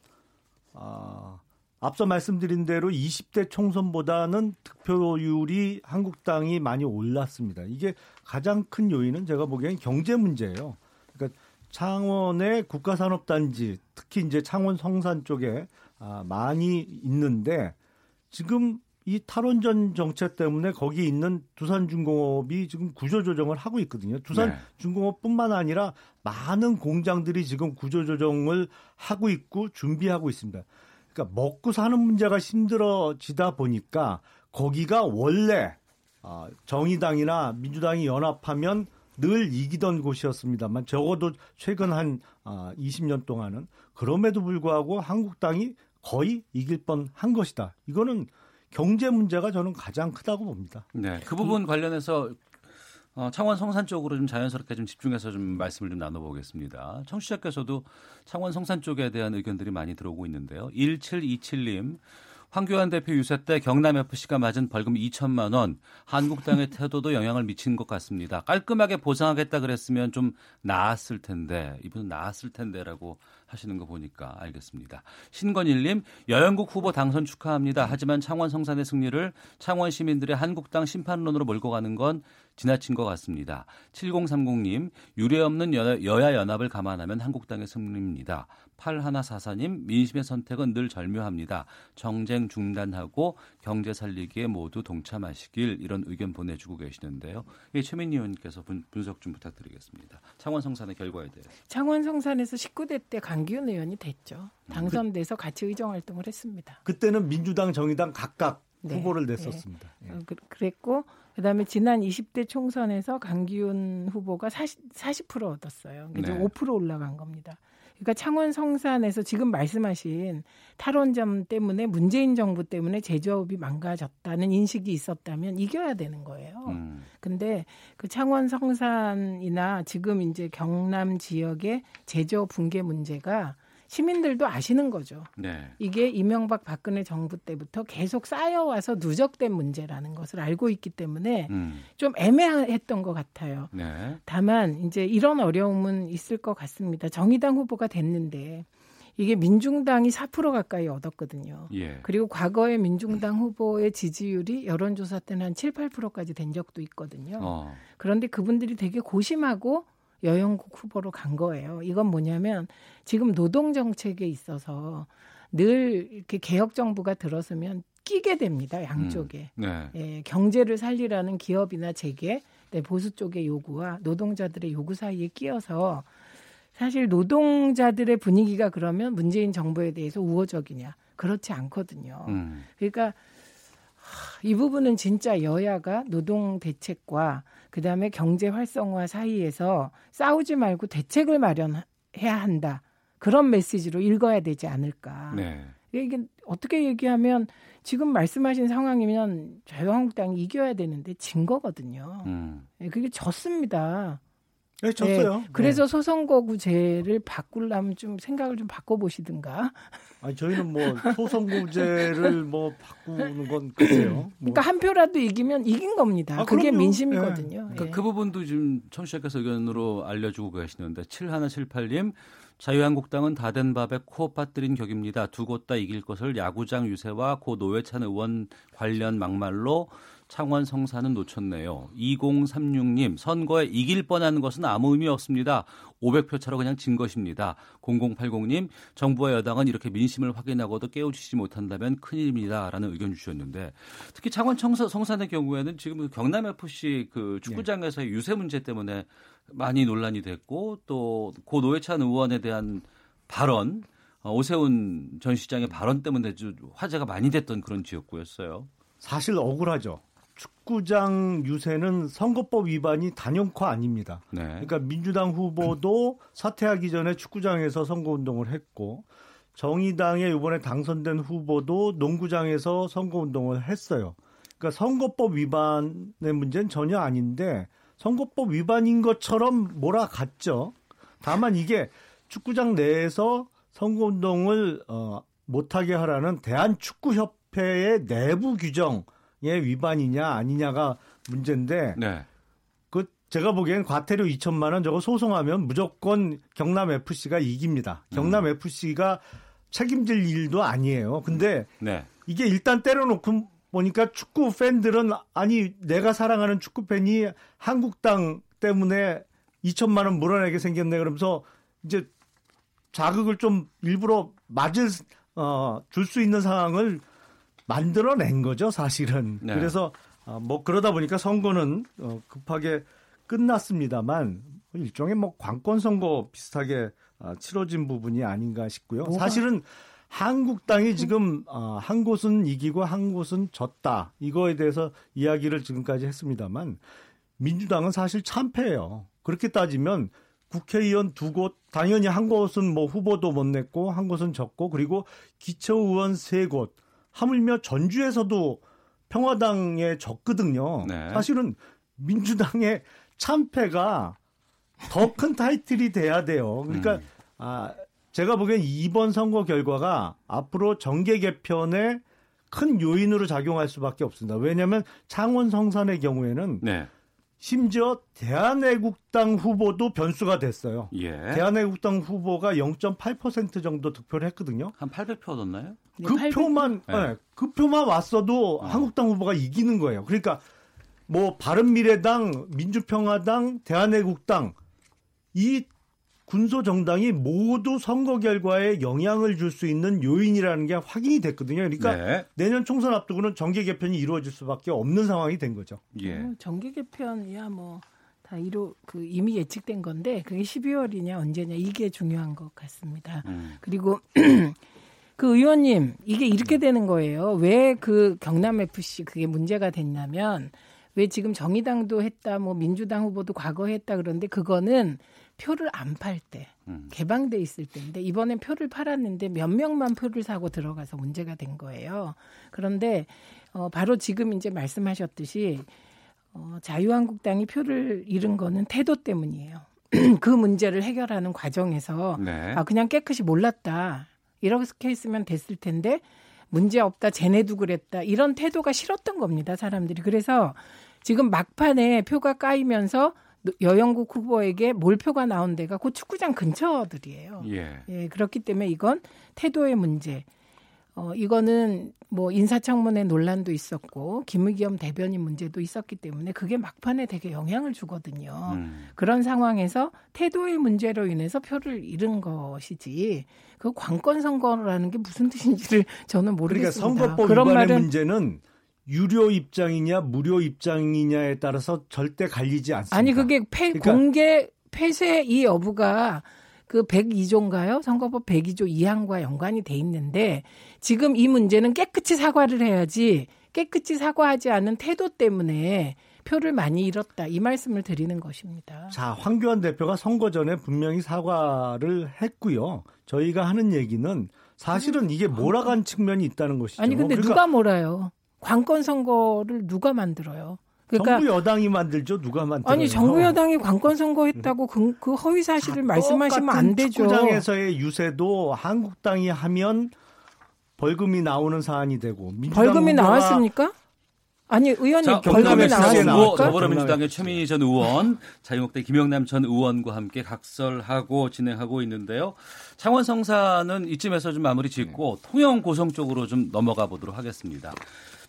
아, 앞서 말씀드린 대로 20대 총선보다는 득표율이 한국당이 많이 올랐습니다. 이게 가장 큰 요인은 제가 보기엔 경제 문제예요. 그러니까 창원의 국가산업단지 특히 이제 창원 성산 쪽에 아, 많이 있는데 지금 이 탈원전 정책 때문에 거기 있는 두산중공업이 지금 구조조정을 하고 있거든요. 네. 두산중공업뿐만 아니라 많은 공장들이 지금 구조조정을 하고 있고 준비하고 있습니다. 그러니까 먹고 사는 문제가 힘들어지다 보니까 거기가 원래 아, 정의당이나 민주당이 연합하면 늘 이기던 곳이었습니다만 적어도 최근 한 아, 20년 동안은 그럼에도 불구하고 한국당이 거의 이길 뻔한 것이다. 이거는 경제 문제가 저는 가장 크다고 봅니다. 네. 그 부분 관련해서 어, 창원 성산 쪽으로 좀 자연스럽게 좀 집중해서 좀 말씀을 좀 나눠보겠습니다. 청취자께서도 창원 성산 쪽에 대한 의견들이 많이 들어오고 있는데요. 1727님. 황교안 대표 유세 때 경남FC가 맞은 벌금 2천만 원, 한국당의 <laughs> 태도도 영향을 미친 것 같습니다. 깔끔하게 보상하겠다 그랬으면 좀 나았을 텐데, 이분은 나았을 텐데라고 하시는 거 보니까 알겠습니다. 신건일님, 여영국 후보 당선 축하합니다. 하지만 창원 성산의 승리를 창원 시민들의 한국당 심판론으로 몰고 가는 건 지나친 것 같습니다. 7030님, 유례 없는 여 야 연합을 감안하면 한국당의 승리입니다. 8144님, 민심의 선택은 늘 절묘합니다. 정쟁 중단하고 경제 살리기에 모두 동참하시길 이런 의견 보내주고 계시는데요. 예, 최민희 의원께서 분, 분석 좀 부탁드리겠습니다. 창원 성산의 결과에 대해. 창원 성산에서 19대 때 강기훈 의원이 됐죠. 당선돼서 같이 의정 활동을 했습니다. 그때는 민주당, 정의당 각각 네, 후보를 냈었습니다. 네. 어, 그- 그랬고 그다음에 지난 20대 총선에서 강기훈 후보가 40, 40% 얻었어요. 그러니까 네. 5% 올라간 겁니다. 그러니까 창원 성산에서 지금 말씀하신 탈원전 때문에 문재인 정부 때문에 제조업이 망가졌다는 인식이 있었다면 이겨야 되는 거예요. 음. 근데 그 창원 성산이나 지금 이제 경남 지역의 제조업 붕괴 문제가 시민들도 아시는 거죠. 네. 이게 이명박 박근혜 정부 때부터 계속 쌓여와서 누적된 문제라는 것을 알고 있기 때문에 음. 좀 애매했던 것 같아요. 네. 다만 이제 이런 어려움은 있을 것 같습니다. 정의당 후보가 됐는데 이게 민중당이 4% 가까이 얻었거든요. 예. 그리고 과거에 민중당 후보의 지지율이 여론조사 때는 한 7, 8%까지 된 적도 있거든요. 어. 그런데 그분들이 되게 고심하고 여영국 후보로 간 거예요. 이건 뭐냐면 지금 노동 정책에 있어서 늘 이렇게 개혁 정부가 들어서면 끼게 됩니다. 양쪽에. 네. 예, 경제를 살리라는 기업이나 재계, 네, 보수 쪽의 요구와 노동자들의 요구 사이에 끼어서 사실 노동자들의 분위기가 그러면 문재인 정부에 대해서 우호적이냐? 그렇지 않거든요. 음. 그러니까 하, 이 부분은 진짜 여야가 노동 대책과 그다음에 경제 활성화 사이에서 싸우지 말고 대책을 마련해야 한다. 그런 메시지로 읽어야 되지 않을까. 네. 이게 어떻게 얘기하면 지금 말씀하신 상황이면 자유한국당이 이겨야 되는데 진 거거든요. 음. 예, 그게 졌습니다. 네, 졌어요. 예, 그래서 소선거구제를 바꾸려면 좀 생각을 좀 바꿔보시든가. 아니 저희는 뭐 소선구제를 뭐 바꾸는 건 글쎄요. 뭐. 그러니까 한 표라도 이기면 이긴 겁니다. 아, 그게 그럼요. 민심이거든요. 그, 예. 그 부분도 지금 청취자께서 의견으로 알려주고 계시는데 7178님 자유한국당은 다 된 밥에 코 빠뜨린 격입니다. 두 곳 다 이길 것을 야구장 유세와 고 노회찬 의원 관련 막말로 창원 성사는 놓쳤네요. 2036님 선거에 이길 뻔한 것은 아무 의미 없습니다. 500표 차로 그냥 진 것입니다. 0080님 정부와 여당은 이렇게 민심을 확인하고도 깨우치지 못한다면 큰일입니다 라는 의견 주셨는데 특히 창원 청사, 성산의 경우에는 지금 그 경남 FC 그 축구장에서의 유세 문제 때문에 많이 논란이 됐고 또 고 노회찬 의원에 대한 발언 어, 오세훈 전 시장의 발언 때문에 좀 화제가 많이 됐던 그런 지역구였어요. 사실 억울하죠. 축구장 유세는 선거법 위반이 단연코 아닙니다. 네. 그러니까 민주당 후보도 사퇴하기 전에 축구장에서 선거운동을 했고 정의당에 이번에 당선된 후보도 농구장에서 선거운동을 했어요. 그러니까 선거법 위반의 문제는 전혀 아닌데 선거법 위반인 것처럼 몰아갔죠. 다만 이게 축구장 내에서 선거운동을 어, 못하게 하라는 대한축구협회의 내부 규정의 위반이냐 아니냐가 문제인데 네. 그 제가 보기엔 과태료 2천만 원 저거 소송하면 무조건 경남 FC가 이깁니다. 경남 FC가 책임질 일도 아니에요. 근데 네. 이게 일단 때려놓고 보니까 축구 팬들은 아니 내가 사랑하는 축구 팬이 한국당 때문에 2천만 원 물어내게 생겼네 그러면서 이제 자극을 좀 일부러 맞을 어, 줄 수 있는 상황을 만들어낸 거죠 사실은. 네. 그래서 어, 뭐 그러다 보니까 선거는 어, 급하게 끝났습니다만 일종의 뭐 관권 선거 비슷하게 어, 치러진 부분이 아닌가 싶고요. 뭐가- 사실은 한국당이 지금 어, 한 곳은 이기고 한 곳은 졌다 이거에 대해서 이야기를 지금까지 했습니다만 민주당은 사실 참패예요. 그렇게 따지면 국회의원 두 곳, 당연히 한 곳은 뭐 후보도 못 냈고 한 곳은 졌고 그리고 기초의원 세 곳, 하물며 전주에서도 평화당에 졌거든요. 네. 사실은 민주당의 참패가 더 큰 타이틀이 돼야 돼요. 그러니까 음. 아 제가 보기엔 이번 선거 결과가 앞으로 정계 개편에 큰 요인으로 작용할 수밖에 없습니다. 왜냐하면 창원 성산의 경우에는 네. 심지어 대한애국당 후보도 변수가 됐어요. 예. 대한애국당 후보가 0.8% 정도 득표를 했거든요. 한 800표 얻었나요? 그 표만 네. 예, 그 표만 왔어도 한국당 후보가 이기는 거예요. 그러니까 뭐 바른미래당, 민주평화당, 대한애국당 이 군소 정당이 모두 선거 결과에 영향을 줄 수 있는 요인이라는 게 확인이 됐거든요. 그러니까 네. 내년 총선 앞두고는 정계 개편이 이루어질 수밖에 없는 상황이 된 거죠. 예. 뭐 정계 개편이야 뭐 다 이루 그 이미 예측된 건데 그게 12월이냐 언제냐 이게 중요한 것 같습니다. 음. 그리고 <clears throat> 그 의원님 이게 이렇게 되는 거예요. 왜 그 경남 FC 그게 문제가 됐냐면 왜 지금 정의당도 했다 뭐 민주당 후보도 과거에 했다 그런데 그거는 표를 안 팔때 음. 개방돼 있을 때인데 이번엔 표를 팔았는데 몇 명만 표를 사고 들어가서 문제가 된 거예요. 그런데 어 바로 지금 이제 말씀하셨듯이 어 자유한국당이 표를 잃은 거는 태도 때문이에요. <clears throat> 그 문제를 해결하는 과정에서 네. 아 그냥 깨끗이 몰랐다 이렇게 했으면 됐을 텐데 문제 없다 쟤네도 그랬다 이런 태도가 싫었던 겁니다 사람들이 그래서 지금 막판에 표가 까이면서 여영국 후보에게 몰표가 나온 데가 그 축구장 근처들이에요. 예. 예, 그렇기 때문에 이건 태도의 문제. 어, 이거는 뭐 인사청문회 논란도 있었고 김의겸 대변인 문제도 있었기 때문에 그게 막판에 되게 영향을 주거든요. 음. 그런 상황에서 태도의 문제로 인해서 표를 잃은 것이지 그 관건 선거라는 게 무슨 뜻인지를 <laughs> 저는 그러니까 모르겠습니다. 선거법 그런 말은 문제는 유료 입장이냐 무료 입장이냐에 따라서 절대 갈리지 않습니다. 아니 그게 폐, 그러니까 공개 폐쇄 이 여부가 그 102조인가요? 선거법 102조 2항과 연관이 돼 있는데 지금 이 문제는 깨끗이 사과를 해야지 깨끗이 사과하지 않은 태도 때문에 표를 많이 잃었다 이 말씀을 드리는 것입니다. 자, 황교안 대표가 선거 전에 분명히 사과를 했고요. 저희가 하는 얘기는 사실은 이게 몰아간 측면이 있다는 것이죠. 아니 근데 그러니까 누가 몰아요? 관건 선거를 누가 만들어요? 그러니까 정부 여당이 만들죠. 누가 만들어요? 아니 정부 여당이 관건 선거 했다고 그, 그 허위 사실을 말씀하시면 안 되죠. 축구장에서의 유세도 한국당이 하면 벌금이 나오는 사안이 되고 민주당 벌금이 나왔습니까? 아니 의원님 자, 벌금이 나왔습니까? 더불어민주당의 최민희 전 의원, 자유한국당 김영남 전 의원과 함께 각설하고 진행하고 있는데요. 창원 성사는 이쯤에서 좀 마무리 짓고 통영 고성 쪽으로 좀 넘어가 보도록 하겠습니다.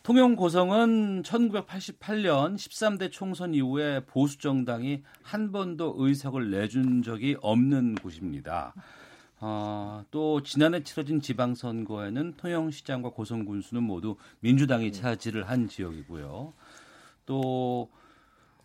통영 고성은 1988년 13대 총선 이후에 보수 정당이 한 번도 의석을 내준 적이 없는 곳입니다. 어, 또 지난해 치러진 지방선거에는 통영시장과 고성군수는 모두 민주당이 차지를 한 지역이고요. 또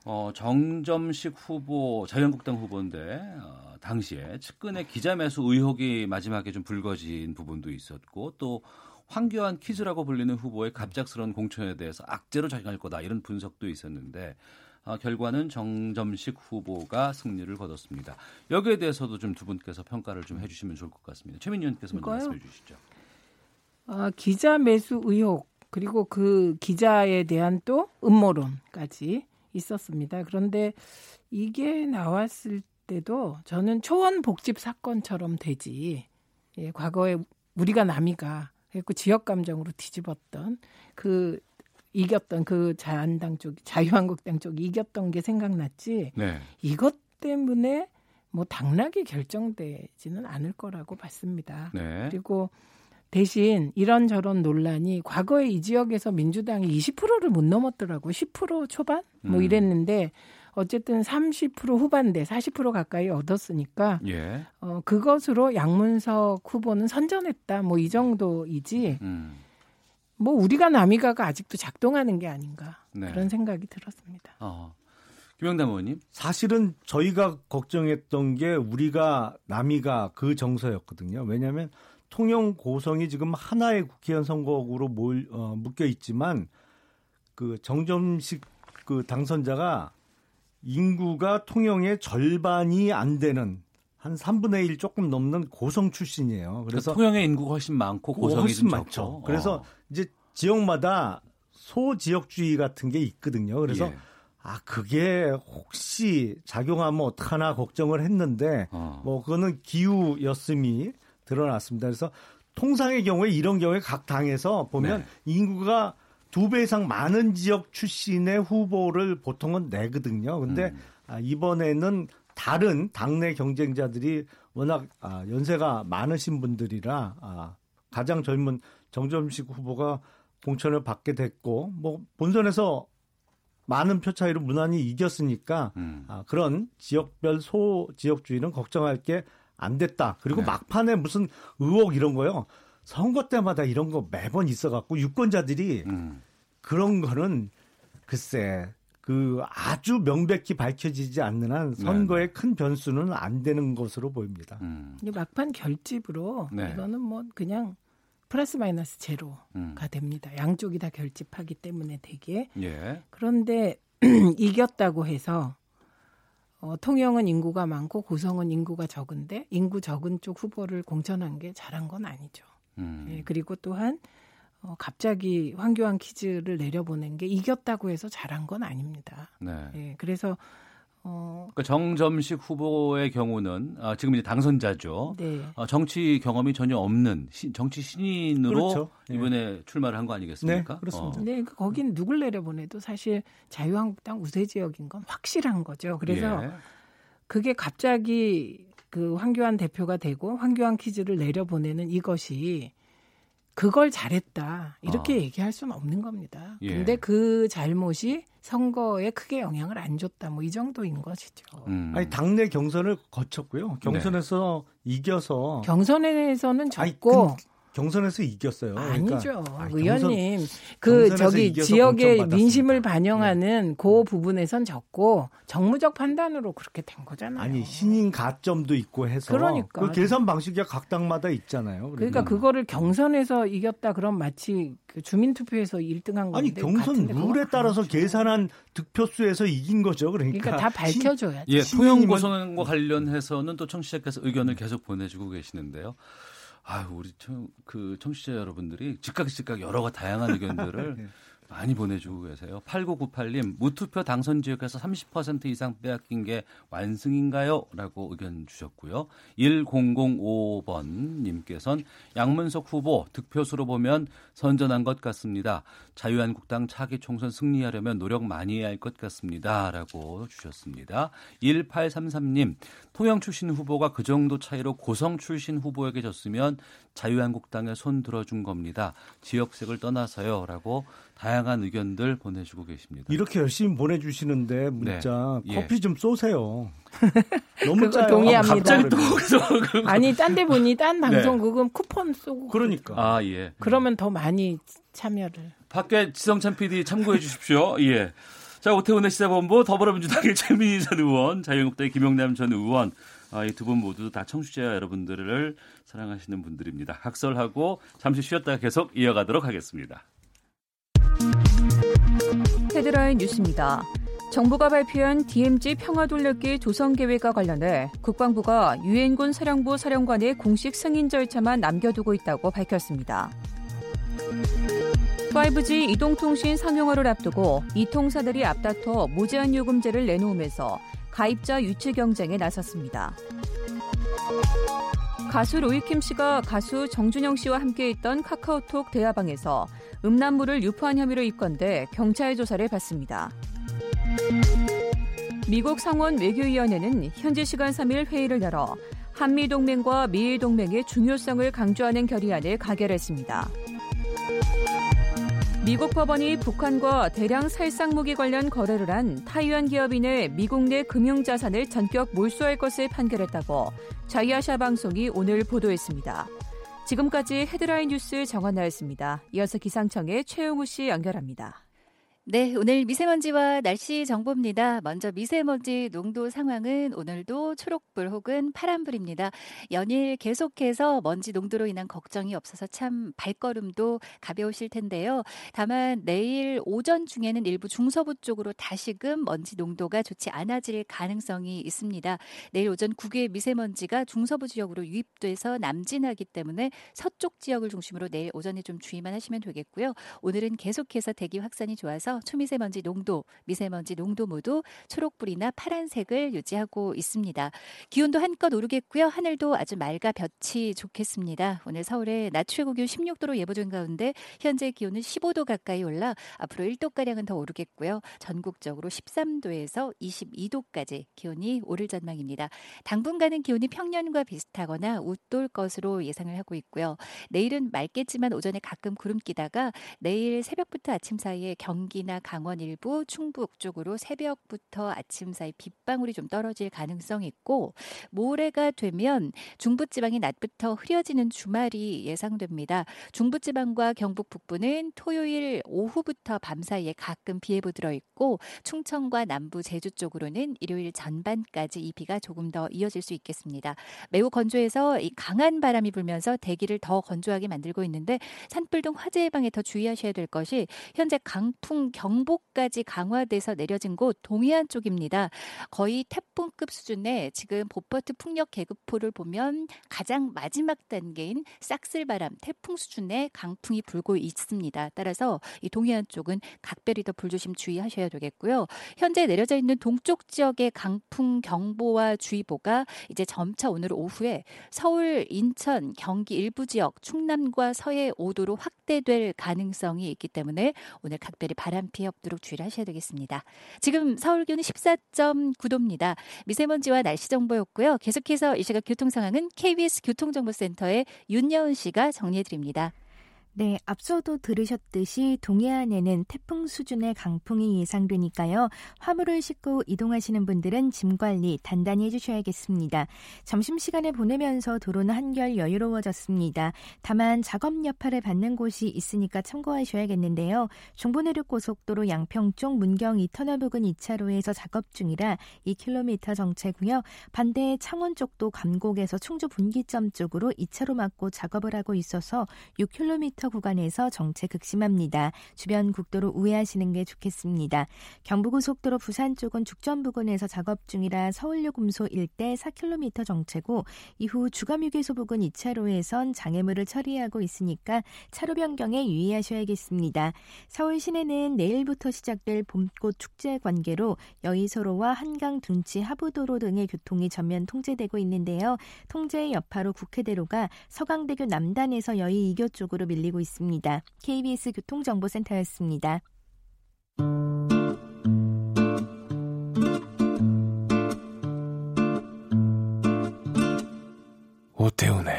어, 정점식 후보, 자유한국당 후보인데 어, 당시에 측근의 기자매수 의혹이 마지막에 좀 불거진 부분도 있었고 또 황교안 퀴즈라고 불리는 후보의 갑작스러운 공천에 대해서 악재로 작용할 거다 이런 분석도 있었는데 어, 결과는 정점식 후보가 승리를 거뒀습니다. 여기에 대해서도 좀 두 분께서 평가를 좀 해주시면 좋을 것 같습니다. 최민희 의원께서 먼저? 말씀해 주시죠. 어, 기자 매수 의혹 그리고 그 기자에 대한 또 음모론까지 있었습니다. 그런데 이게 나왔을 때도 저는 초원 복집 사건처럼 되지. 예, 과거에 우리가 남이가 그리고 지역 감정으로 뒤집었던 그 이겼던 그 자한당 쪽 자유한국당 쪽이 이겼던 게 생각났지. 네. 이것 때문에 뭐 당락이 결정되지는 않을 거라고 봤습니다. 네. 그리고 대신 이런저런 논란이 과거에 이 지역에서 민주당이 20%를 못 넘었더라고요. 10% 초반? 뭐 음. 이랬는데 어쨌든 30% 후반대 40% 가까이 얻었으니까 예. 어, 그것으로 양문석 후보는 선전했다. 뭐 이 정도이지. 음. 뭐 우리가 남이가가 아직도 작동하는 게 아닌가 네. 그런 생각이 들었습니다. 어. 김영남 의원님. 사실은 저희가 걱정했던 게 우리가 남이가 그 정서였거든요. 왜냐하면 통영 고성이 지금 하나의 국회의원 선거구로 몰, 어, 묶여 있지만 그 정점식 그 당선자가 인구가 통영의 절반이 안 되는 한 3분의 1 조금 넘는 고성 출신이에요. 그래서 그래서 통영의 인구가 훨씬 많고 고성이 훨씬 좀 많죠. 적죠. 그래서 어. 이제 지역마다 소지역주의 같은 게 있거든요. 그래서 예. 아 그게 혹시 작용하면 어떡하나 걱정을 했는데 어. 뭐 그거는 기후였음이 드러났습니다. 그래서 통상의 경우에 이런 경우에 각 당에서 보면 네. 인구가 두 배 이상 많은 지역 출신의 후보를 보통은 내거든요. 근데 음. 아, 이번에는 다른 당내 경쟁자들이 워낙 아, 연세가 많으신 분들이라 아, 가장 젊은 정점식 후보가 공천을 받게 됐고 뭐 본선에서 많은 표 차이로 무난히 이겼으니까 음. 아, 그런 지역별 소 지역주의는 걱정할 게 안 됐다. 그리고 네. 막판에 무슨 의혹 이런 거요. 선거 때마다 이런 거 매번 있어갖고 유권자들이 음. 그런 거는 글쎄 그 아주 명백히 밝혀지지 않는 한 선거의 큰 변수는 안 되는 것으로 보입니다. 음. 이 막판 결집으로 네. 이거는 뭐 그냥 플러스 마이너스 제로가 음. 됩니다. 양쪽이 다 결집하기 때문에 되게 예. 그런데 <clears throat> 이겼다고 해서 어, 통영은 인구가 많고 고성은 인구가 적은데 인구 적은 쪽 후보를 공천한 게 잘한 건 아니죠. 음. 예, 그리고 또한 어, 갑자기 황교안 퀴즈를 내려보낸 게 이겼다고 해서 잘한 건 아닙니다. 네. 예, 그래서 어, 그 정점식 후보의 경우는 아, 지금 이제 당선자죠. 네. 어, 정치 경험이 전혀 없는 시- 정치 신인으로 그렇죠. 예. 이번에 출마를 한 거 아니겠습니까? 네, 그렇습니다. 어. 네, 그 거긴 누굴 내려보내도 사실 자유한국당 우세 지역인 건 확실한 거죠. 그래서 예. 그게 갑자기 그 황교안 대표가 되고 황교안 퀴즈를 내려보내는 이것이 그걸 잘했다 이렇게 어. 얘기할 수는 없는 겁니다. 예. 근데 그 잘못이 선거에 크게 영향을 안 줬다 뭐 이 정도인 것이죠. 음. 아니 당내 경선을 거쳤고요. 경선에서 이겨서 경선에서는 아니, 졌고 근- 경선에서 이겼어요. 그러니까 아니죠, 아니, 의원님. 경선- 그 저기 지역의. 민심을 반영하는 그 부분에선 졌고 정무적 판단으로 그렇게 된 거잖아요. 아니 신인 가점도 있고 해서 그러니까. 그 계산 방식이 각 당마다 있잖아요. 그러니까 그거를 경선에서 이겼다 그럼 마치 그 주민 투표에서 1등한 건데 아니 경선 룰에 따라서 계산한 득표수에서 이긴 거죠. 그러니까, 그러니까 다 밝혀줘야지. 예, 신임은- 통영 고성과 관련해서는 또 청취자께서 의견을 계속 보내주고 계시는데요. 아유, 우리 청, 그 청취자 여러분들이 즉각 즉각 여러 가 다양한 의견들을 <laughs> 네. 많이 보내주고 계세요. 8998님, 무투표 당선 지역에서 30% 이상 빼앗긴 게 완승인가요? 라고 의견 주셨고요. 1005번 님께서는 양문석 후보 득표수로 보면 선전한 것 같습니다. 자유한국당 차기 총선 승리하려면 노력 많이 해야 할 것 같습니다. 라고 주셨습니다. 1833님, 통영 출신 후보가 그 정도 차이로 고성 출신 후보에게 졌으면 자유한국당에 손 들어준 겁니다. 지역색을 떠나서요. 라고 다양한 의견들 보내주고 계십니다. 이렇게 열심히 보내주시는데 문자 네. 예. 커피 좀 쏘세요. <laughs> 너무 짜요. 동의합니다. 갑자기 또 아니 딴 데 보니 딴 네. 방송국은 쿠폰 쏘고 그러니까 아, 예. 그러면 더 많이 참여를. 밖에 지성찬 PD 참고해 주십시오. 예. 자, 오태훈의 시사본부 더불어민주당의 <laughs> 최민희 전 의원, 자유한국당의 김용남 전 의원, 아, 이 두 분 모두 다 청취자 여러분들을 사랑하시는 분들입니다. 각설하고 잠시 쉬었다가 계속 이어가도록 하겠습니다. 헤드라인 뉴스입니다. 정부가 발표한 DMZ 평화 돌려기 조성 계획과 관련해 국방부가 유엔군 사령부 사령관의 공식 승인 절차만 남겨두고 있다고 밝혔습니다. 5G 이동통신 상용화를 앞두고 이통사들이 앞다퉈 무제한 요금제를 내놓으면서 가입자 유치 경쟁에 나섰습니다. 가수 로이킴 씨가 가수 정준영 씨와 함께했던 카카오톡 대화방에서 음란물을 유포한 혐의로 입건돼 경찰 조사를 받습니다. 미국 상원 외교위원회는 현지 시간 3일 회의를 열어 한미 동맹과 미일 동맹의 중요성을 강조하는 결의안을 가결했습니다. 미국 법원이 북한과 대량 살상무기 관련 거래를 한 타이완 기업인의 미국 내 금융자산을 전격 몰수할 것을 판결했다고 자이아샤 방송이 오늘 보도했습니다. 지금까지 헤드라인 뉴스 정한나였습니다. 이어서 기상청의 최용우 씨 연결합니다. 네, 오늘 미세먼지와 날씨 정보입니다. 먼저 미세먼지 농도 상황은 오늘도 초록불 혹은 파란불입니다. 연일 계속해서 먼지 농도로 인한 걱정이 없어서 참 발걸음도 가벼우실 텐데요. 다만 내일 오전 중에는 일부 중서부 쪽으로 다시금 먼지 농도가 좋지 않아질 가능성이 있습니다. 내일 오전 국외 미세먼지가 중서부 지역으로 유입돼서 남진하기 때문에 서쪽 지역을 중심으로 내일 오전에 좀 주의만 하시면 되겠고요. 오늘은 계속해서 대기 확산이 좋아서 초미세먼지 농도, 미세먼지 농도 모두 초록불이나 파란색을 유지하고 있습니다. 기온도 한껏 오르겠고요. 하늘도 아주 맑아 볕이 좋겠습니다. 오늘 서울의 낮 최고 기온 16도로 예보된 가운데 현재 기온은 15도 가까이 올라 앞으로 1도가량은 더 오르겠고요. 전국적으로 13도에서 22도까지 기온이 오를 전망입니다. 당분간은 기온이 평년과 비슷하거나 웃돌 것으로 예상을 하고 있고요. 내일은 맑겠지만 오전에 가끔 구름 끼다가 내일 새벽부터 아침 사이에 경기 나 서해나 강원 일부, 충북 쪽으로 새벽부터 아침 사이 빗방울이 좀 떨어질 가능성이 있고 모레가 되면 중부지방이 낮부터 흐려지는 주말이 예상됩니다. 중부지방과 경북 북부는 토요일 오후부터 밤 사이에 가끔 비 예보 들어 있고 충청과 남부 제주 쪽으로는 일요일 전반까지 이 비가 조금 더 이어질 수 있겠습니다. 매우 건조해서 이 강한 바람이 불면서 대기를 더 건조하게 만들고 있는데 산불 등 화재 예방에 더 주의하셔야 될 것이 현재 강풍 경보까지 강화돼서 내려진 곳 동해안 쪽입니다. 거의 태풍급 수준의 지금 보퍼트 풍력 계급포를 보면 가장 마지막 단계인 싹쓸바람 태풍 수준의 강풍이 불고 있습니다. 따라서 이 동해안 쪽은 각별히 더 불조심 주의하셔야 되겠고요. 현재 내려져 있는 동쪽 지역의 강풍 경보와 주의보가 이제 점차 오늘 오후에 서울, 인천, 경기 일부 지역, 충남과 서해 5도로 확대될 가능성이 있기 때문에 오늘 각별히 바람 피해 없도록 주의를 하셔야 되겠습니다. 지금 서울 기온은 14.9도입니다. 미세먼지와 날씨 정보였고요. 계속해서 이 시각 교통 상황은 KBS 교통정보센터의 윤여은 씨가 정리해 드립니다. 네, 앞서도 들으셨듯이 동해안에는 태풍 수준의 강풍이 예상되니까요. 화물을 싣고 이동하시는 분들은 짐 관리 단단히 해주셔야겠습니다. 점심시간에 보내면서 도로는 한결 여유로워졌습니다. 다만 작업 여파를 받는 곳이 있으니까 참고하셔야겠는데요. 중부내륙고속도로 양평 쪽 문경 2터널 부근 2차로에서 작업 중이라 2km 정체고요. 반대 창원 쪽도 감곡에서 충주 분기점 쪽으로 2차로 막고 작업을 하고 있어서 6km 구간에서 정체 극심합니다. 주변 국도로 우회하시는 게 좋겠습니다. 경부고속도로 부산 쪽은 죽전 부근에서 작업 중이라 서울역 음소 일대 4km 정체고 이후 주감휴게소 부근 2차로에선 장애물을 처리하고 있으니까 차로 변경에 유의하셔야겠습니다. 서울 시내는 내일부터 시작될 봄꽃 축제 관계로 여의서로와 한강 둔치 하부도로 등의 교통이 전면 통제되고 있는데요. 통제의 여파로 국회대로가 서강대교 남단에서 여의 2교 쪽으로 밀리고 있습니다. KBS 교통정보센터였습니다. 오태훈의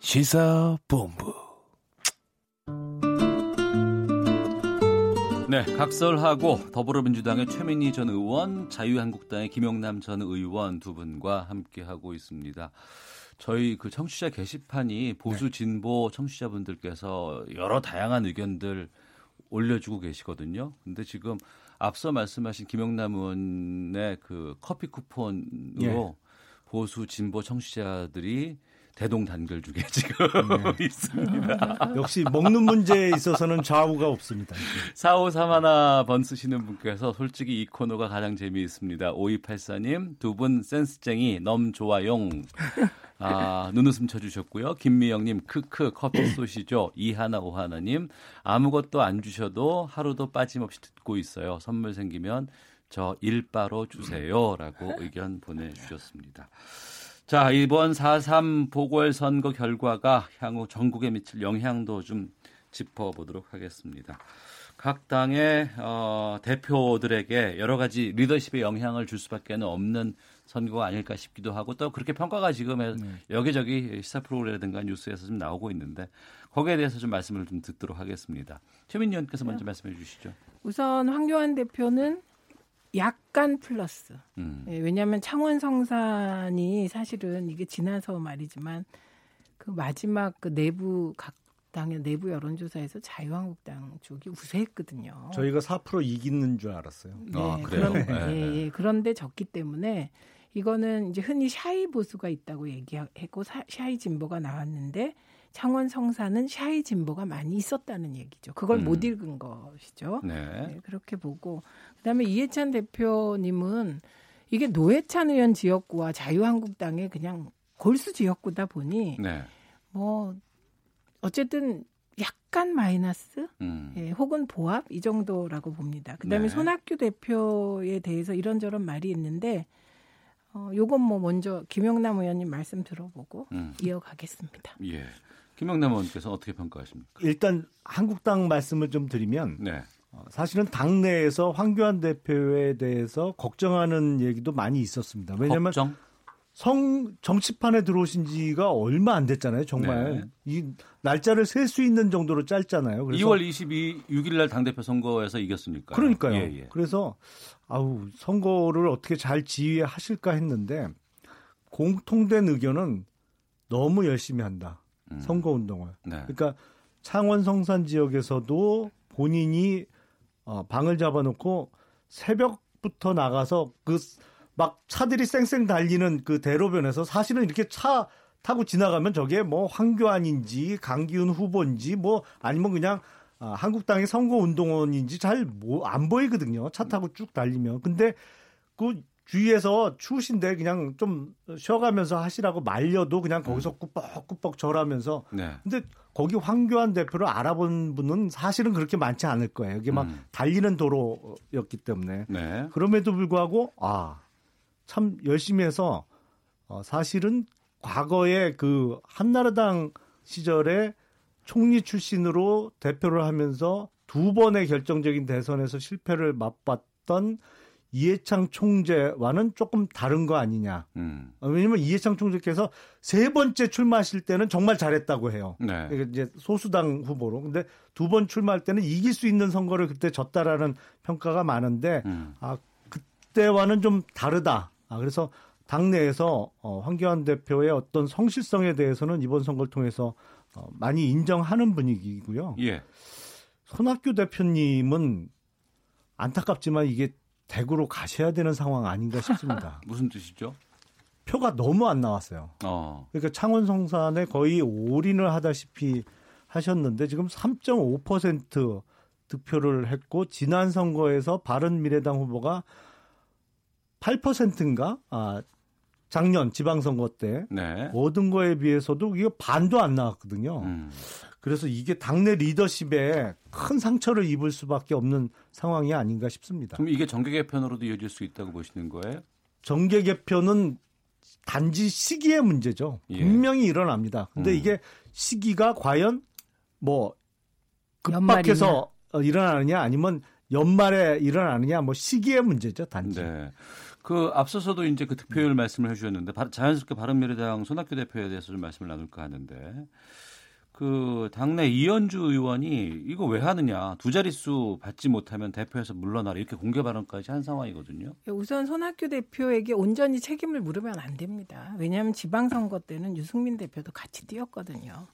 시사본부 네, 각설하고 더불어민주당의 최민희 전 의원, 자유한국당의 김영남 전 의원 두 분과 함께 하고 있습니다. 저희 그 청취자 게시판이 보수 진보 청취자분들께서 여러 다양한 의견들 올려주고 계시거든요. 근데 지금 앞서 말씀하신 김영남 의원의 그 커피 쿠폰으로 예. 보수 진보 청취자들이 대동단결 중에 <laughs> 지금 네. <laughs> 있습니다. <laughs> 역시 먹는 문제에 있어서는 좌우가 없습니다. 4531번 쓰시는 분께서 솔직히 이 코너가 가장 재미있습니다. 5284님, 두 분 센스쟁이 넘 좋아용. 아, 눈웃음 쳐주셨고요. 김미영님, 크크, 커피 쏘시죠. 이하나, 오하나님, 아무것도 안 주셔도 하루도 빠짐없이 듣고 있어요. 선물 생기면 저 일바로 주세요. 라고 의견 보내주셨습니다. 자, 이번 4.3 보궐선거 결과가 향후 전국에 미칠 영향도 좀 짚어보도록 하겠습니다. 각 당의 어, 대표들에게 여러 가지 리더십의 영향을 줄 수밖에 없는 선거가 아닐까 싶기도 하고 또 그렇게 평가가 지금 여기저기 시사 프로그램이라든가 뉴스에서 좀 나오고 있는데 거기에 대해서 좀 말씀을 좀 듣도록 하겠습니다. 최민희 의원께서 먼저 말씀해 주시죠. 우선 황교안 대표는 약간 플러스. 음. 예, 왜냐하면 창원 성산이 사실은 이게 지나서 말이지만 그 마지막 그 내부 각 당의 내부 여론조사에서 자유한국당 쪽이 우세했거든요. 저희가 4% 이기는 줄 알았어요. 네, 그런데, 예, 예, 그런데 졌기 때문에 이거는 이제 흔히 샤이 보수가 있다고 얘기했고 사- 샤이 진보가 나왔는데 창원 성사는 샤이 진보가 많이 있었다는 얘기죠. 그걸 음. 못 읽은 것이죠. 네. 네, 그렇게 보고 그다음에 이해찬 대표님은 이게 노회찬 의원 지역구와 자유한국당의 그냥 골수 지역구다 보니 네. 뭐 어쨌든 약간 마이너스 음. 예, 혹은 보합 이 정도라고 봅니다. 그다음에 네. 손학규 대표에 대해서 이런저런 말이 있는데 어 요건 뭐 먼저 김영남 의원님 말씀 들어보고 음. 이어가겠습니다. 예. 김영남 의원께서 어떻게 평가하십니까? 일단 한국당 말씀을 좀 드리면 네. 어, 사실은 당내에서 황교안 대표에 대해서 걱정하는 얘기도 많이 있었습니다. 왜냐하면 걱정? 성 정치판에 들어오신 지가 얼마 안 됐잖아요. 정말 네. 이 날짜를 셀 수 있는 정도로 짧잖아요. 그래서 2월 22, 6일 날 당대표 선거에서 이겼으니까. 그러니까요. 예, 예. 그래서 아우 선거를 어떻게 잘 지휘하실까 했는데 공통된 의견은 너무 열심히 한다. 선거 운동을. 음. 네. 그러니까 창원 성산 지역에서도 본인이 어, 방을 잡아놓고 새벽부터 나가서 그 막 차들이 쌩쌩 달리는 그 대로변에서 사실은 이렇게 차 타고 지나가면 저게 뭐 황교안인지 강기훈 후보인지 뭐 아니면 그냥 아, 한국당의 선거 운동원인지 잘뭐안 보이거든요. 차 타고 쭉 달리면. 근데 그 주위에서 추우신데 그냥 좀 쉬어가면서 하시라고 말려도 그냥 거기서 꾸벅꾸벅 절하면서 네. 근데 거기 황교안 대표를 알아본 분은 사실은 그렇게 많지 않을 거예요. 이게 막 음. 달리는 도로였기 때문에. 네. 그럼에도 불구하고 아, 참 열심히 해서 어, 사실은 과거에 그 한나라당 시절에 총리 출신으로 대표를 하면서 두 번의 결정적인 대선에서 실패를 맛봤던 이해창 총재와는 조금 다른 거 아니냐. 음. 어, 왜냐면 이해창 총재께서 세 번째 출마하실 때는 정말 잘했다고 해요. 네. 이제 소수당 후보로. 근데 두 번 출마할 때는 이길 수 있는 선거를 그때 졌다라는 평가가 많은데 음. 아 그때와는 좀 다르다. 아 그래서 당내에서 어, 황교안 대표의 어떤 성실성에 대해서는 이번 선거를 통해서 어, 많이 인정하는 분위기고요. 예. 손학규 대표님은 안타깝지만 이게 대구로 가셔야 되는 상황 아닌가 싶습니다. <laughs> 무슨 뜻이죠? 표가 너무 안 나왔어요. 어. 그러니까 창원 성산에 거의 올인을 하다시피 하셨는데 지금 3.5% 득표를 했고 지난 선거에서 바른 미래당 후보가 8%인가? 아, 작년 지방선거 때 네. 얻은 거에 비해서도 이게 반도 안 나왔거든요. 음. 그래서 이게 당내 리더십에 큰 상처를 입을 수밖에 없는 상황이 아닌가 싶습니다. 그럼 이게 정계 개편으로도 이어질 수 있다고 보시는 거예요? 정계 개편은 단지 시기의 문제죠. 예. 분명히 일어납니다. 근데 음. 이게 시기가 과연 뭐 급박해서 어, 일어나느냐 아니면 연말에 일어나느냐 뭐 시기의 문제죠. 단지. 네. 그 앞서서도 이제 그 득표율 말씀을 해주셨는데 바- 자연스럽게 바른미래당 손학규 대표에 대해서 좀 말씀을 나눌까 하는데 그 당내 이현주 의원이 이거 왜 하느냐 두 자릿수 받지 못하면 대표에서 물러나라 이렇게 공개 발언까지 한 상황이거든요. 우선 손학규 대표에게 온전히 책임을 물으면 안 됩니다. 왜냐하면 지방선거 때는 유승민 대표도 같이 뛰었거든요.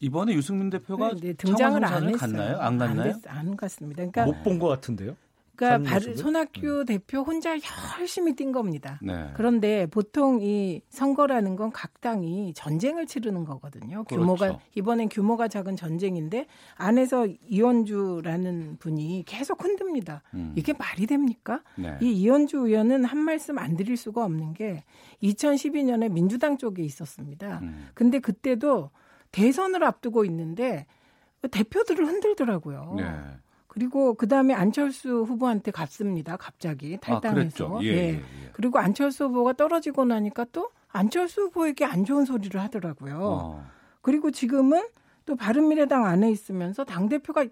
이번에 유승민 대표가 네, 네, 등장을 안 했어요. 갔나요? 안 갔나요? 됐- 안 갔습니다. 그러니까 못 본 것 같은데요. 그러니까 모습을? 손학규 대표 혼자 열심히 뛴 겁니다. 네. 그런데 보통 이 선거라는 건 각 당이 전쟁을 치르는 거거든요. 규모가 그렇죠. 이번엔 규모가 작은 전쟁인데 안에서 이원주라는 분이 계속 흔듭니다. 음. 이게 말이 됩니까? 네. 이 이현주 의원은 한 말씀 안 드릴 수가 없는 게 2012년에 민주당 쪽에 있었습니다. 음. 근데 그때도 대선을 앞두고 있는데 대표들을 흔들더라고요. 네. 그리고 그 다음에 안철수 후보한테 갔습니다. 갑자기 탈당해서. 아. 예, 예, 예. 그리고 안철수 후보가 떨어지고 나니까 또 안철수 후보에게 안 좋은 소리를 하더라고요. 어. 그리고 지금은 또 바른미래당 안에 있으면서 당 대표가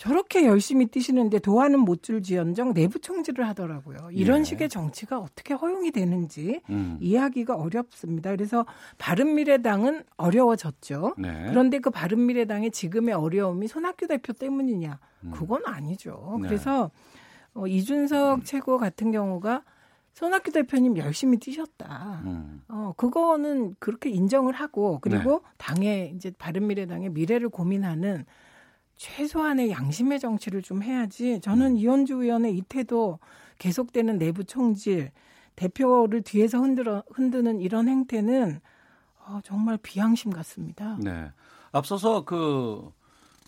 저렇게 열심히 뛰시는데 도와는 못 줄지언정 내부 총질을 하더라고요. 이런 예. 식의 정치가 어떻게 허용이 되는지 음. 이해하기가 어렵습니다. 그래서 바른미래당은 어려워졌죠. 네. 그런데 그 바른미래당의 지금의 어려움이 손학규 대표 때문이냐? 그건 아니죠. 네. 그래서 어, 이준석 최고 같은 경우가 손학규 대표님 열심히 뛰셨다. 음. 어, 그거는 그렇게 인정을 하고 그리고 당의 이제 바른미래당의 미래를 고민하는 최소한의 양심의 정치를 좀 해야지. 저는 이현주 의원의 이 태도 계속되는 내부 총질, 대표를 뒤에서 흔들어 흔드는 이런 행태는 어, 정말 비양심 같습니다. 네. 앞서서 그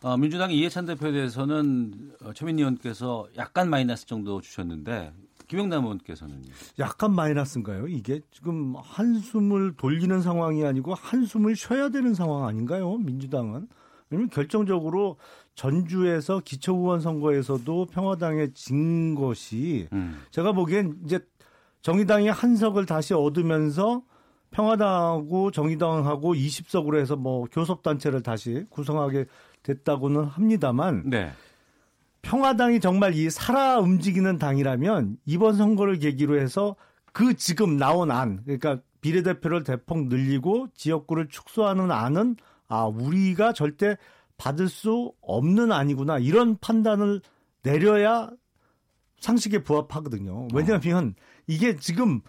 어, 민주당 이해찬 대표에 대해서는 어, 최민희 의원께서 약간 마이너스 정도 주셨는데 김영남 의원께서는요. 약간 마이너스인가요? 이게 지금 한숨을 돌리는 상황이 아니고 한숨을 쉬어야 되는 상황 아닌가요? 민주당은. 왜냐면 결정적으로 전주에서 기초의원 선거에서도 평화당에 진 것이 음. 제가 보기엔 이제 정의당이 한 석을 다시 얻으면서 평화당하고 정의당하고 20석으로 해서 뭐 교섭단체를 다시 구성하게 됐다고는 합니다만 네. 평화당이 정말 이 살아 움직이는 당이라면 이번 선거를 계기로 해서 그 지금 나온 안, 그러니까 비례대표를 대폭 늘리고 지역구를 축소하는 안은 아 우리가 절대 받을 수 없는 안이구나 이런 판단을 내려야 상식에 부합하거든요. 왜냐하면 이게 지금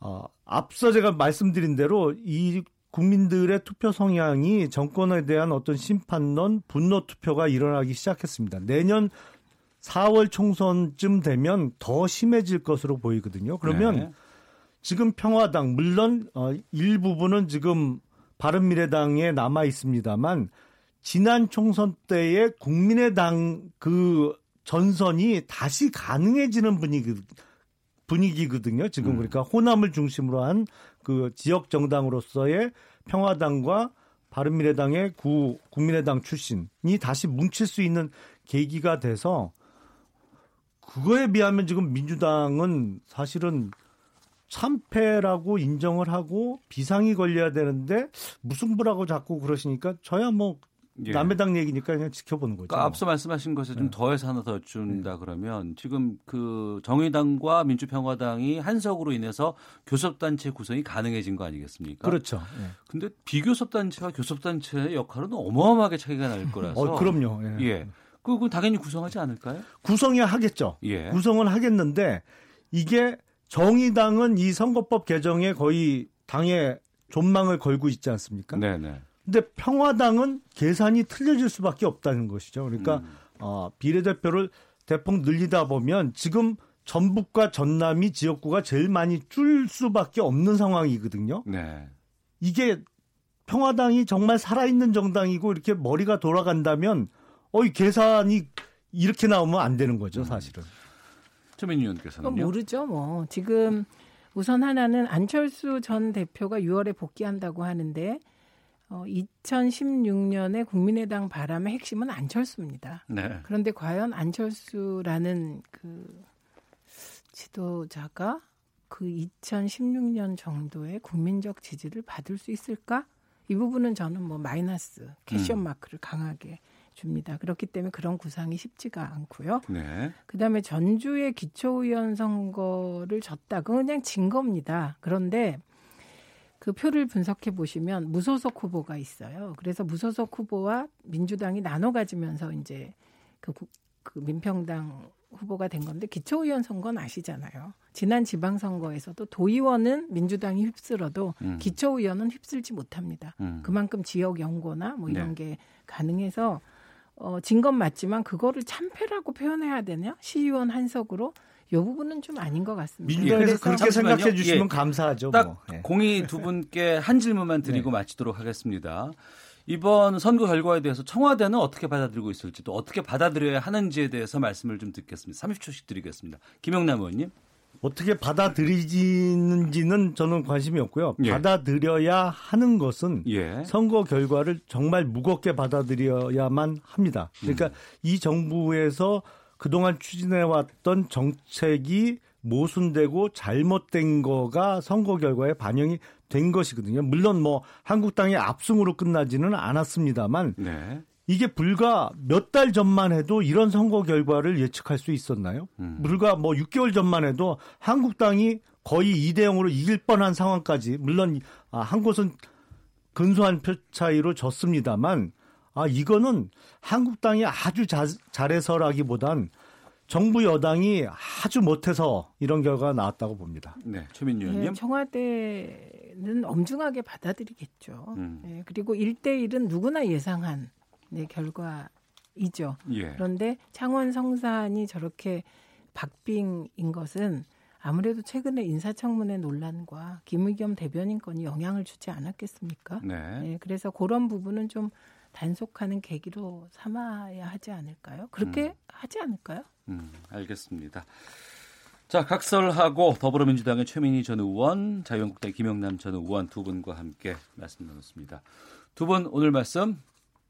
어, 앞서 제가 말씀드린 대로 이 국민들의 투표 성향이 정권에 대한 어떤 심판론, 분노 투표가 일어나기 시작했습니다. 내년 4월 총선쯤 되면 더 심해질 것으로 보이거든요. 그러면 네. 지금 평화당 물론 어, 일부분은 지금 바른미래당에 남아 있습니다만 지난 총선 때의 국민의당 그 전선이 다시 가능해지는 분위기 분위기거든요. 지금 음. 그러니까 호남을 중심으로 한 그 지역 정당으로서의 평화당과 바른미래당의 구 국민의당 출신이 다시 뭉칠 수 있는 계기가 돼서 그거에 비하면 지금 민주당은 사실은 참패라고 인정을 하고 비상이 걸려야 되는데 무승부라고 자꾸 그러시니까 저야 뭐 예. 남의 당 얘기니까 그냥 지켜보는 거죠. 그러니까 앞서 말씀하신 것에 좀 더해서 하나 더 준다 그러면 지금 그 정의당과 민주평화당이 한석으로 인해서 교섭단체 구성이 가능해진 거 아니겠습니까? 그렇죠. 예. 근데 비교섭단체와 교섭단체의 역할은 어마어마하게 차이가 날 거라서. 어, 그럼요. 예. 예. 그건 당연히 구성하지 않을까요? 구성이 하겠죠. 예. 구성은 하겠는데 이게 정의당은 이 선거법 개정에 거의 당의 존망을 걸고 있지 않습니까? 네네. 근데 평화당은 계산이 틀려질 수밖에 없다는 것이죠. 그러니까 음. 어, 비례대표를 대폭 늘리다 보면 지금 전북과 전남이 지역구가 제일 많이 줄 수밖에 없는 상황이거든요. 네. 이게 평화당이 정말 살아있는 정당이고 이렇게 머리가 돌아간다면 어, 이 계산이 이렇게 나오면 안 되는 거죠, 사실은. 최민희 의원께서는요. 모르죠, 뭐. 지금 우선 하나는 안철수 전 대표가 6월에 복귀한다고 하는데 어, 2016년에 국민의당 바람의 핵심은 안철수입니다. 네. 그런데 과연 안철수라는 그 지도자가 그 2016년 정도의 국민적 지지를 받을 수 있을까? 이 부분은 저는 뭐 마이너스 캐션 음. 마크를 강하게 줍니다. 그렇기 때문에 그런 구상이 쉽지가 않고요. 네. 그다음에 전주의 기초의원 선거를 졌다. 그건 그냥 진 겁니다. 그런데 그 표를 분석해 보시면 무소속 후보가 있어요. 그래서 무소속 후보와 민주당이 나눠 가지면서 이제 그, 국- 그 민평당 후보가 된 건데 기초의원 선거는 아시잖아요. 지난 지방선거에서도 도의원은 민주당이 휩쓸어도 음. 기초의원은 휩쓸지 못합니다. 음. 그만큼 지역 연고나 뭐 이런 네. 게 가능해서 어, 진 건 맞지만 그거를 참패라고 표현해야 되냐? 시의원 한석으로 이 부분은 좀 아닌 것 같습니다. 민주당에서 그래서 그렇게 잠시만요. 생각해 주시면 예. 감사하죠. 딱 뭐. 예. 공이 두 분께 한 질문만 드리고 마치도록 하겠습니다. 이번 선거 결과에 대해서 청와대는 어떻게 받아들이고 있을지 또 어떻게 받아들여야 하는지에 대해서 말씀을 좀 듣겠습니다. 30초씩 드리겠습니다. 김영남 의원님. 어떻게 받아들이지는지는 저는 관심이 없고요. 예. 받아들여야 하는 것은 예. 선거 결과를 정말 무겁게 받아들여야만 합니다. 그러니까 이 정부에서 그동안 추진해왔던 정책이 모순되고 잘못된 거가 선거 결과에 반영이 된 것이거든요. 물론 뭐 한국당의 압승으로 끝나지는 않았습니다만 네. 이게 불과 몇 달 전만 해도 이런 선거 결과를 예측할 수 있었나요? 음. 불과 뭐 6개월 전만 해도 한국당이 거의 2대 0으로 이길 뻔한 상황까지 물론 아, 한 곳은 근소한 표 차이로 졌습니다만 아 이거는 한국당이 아주 자, 잘해서라기보단 정부 여당이 아주 못해서 이런 결과가 나왔다고 봅니다. 네, 최민희 예, 의원님. 청와대는 엄중하게 받아들이겠죠. 음. 예, 그리고 1대1은 누구나 예상한 네, 결과이죠. 예. 그런데 창원 성산이 저렇게 박빙인 것은 아무래도 최근에 인사청문회 논란과 김의겸 대변인 건이 영향을 주지 않았겠습니까? 네. 예, 그래서 그런 부분은 좀 단속하는 계기로 삼아야 하지 않을까요? 그렇게 음. 하지 않을까요? 음, 알겠습니다. 자, 각설하고 더불어민주당의 최민희 전 의원, 자유한국당 김영남 전 의원 두 분과 함께 말씀 나눴습니다. 두 분 오늘 말씀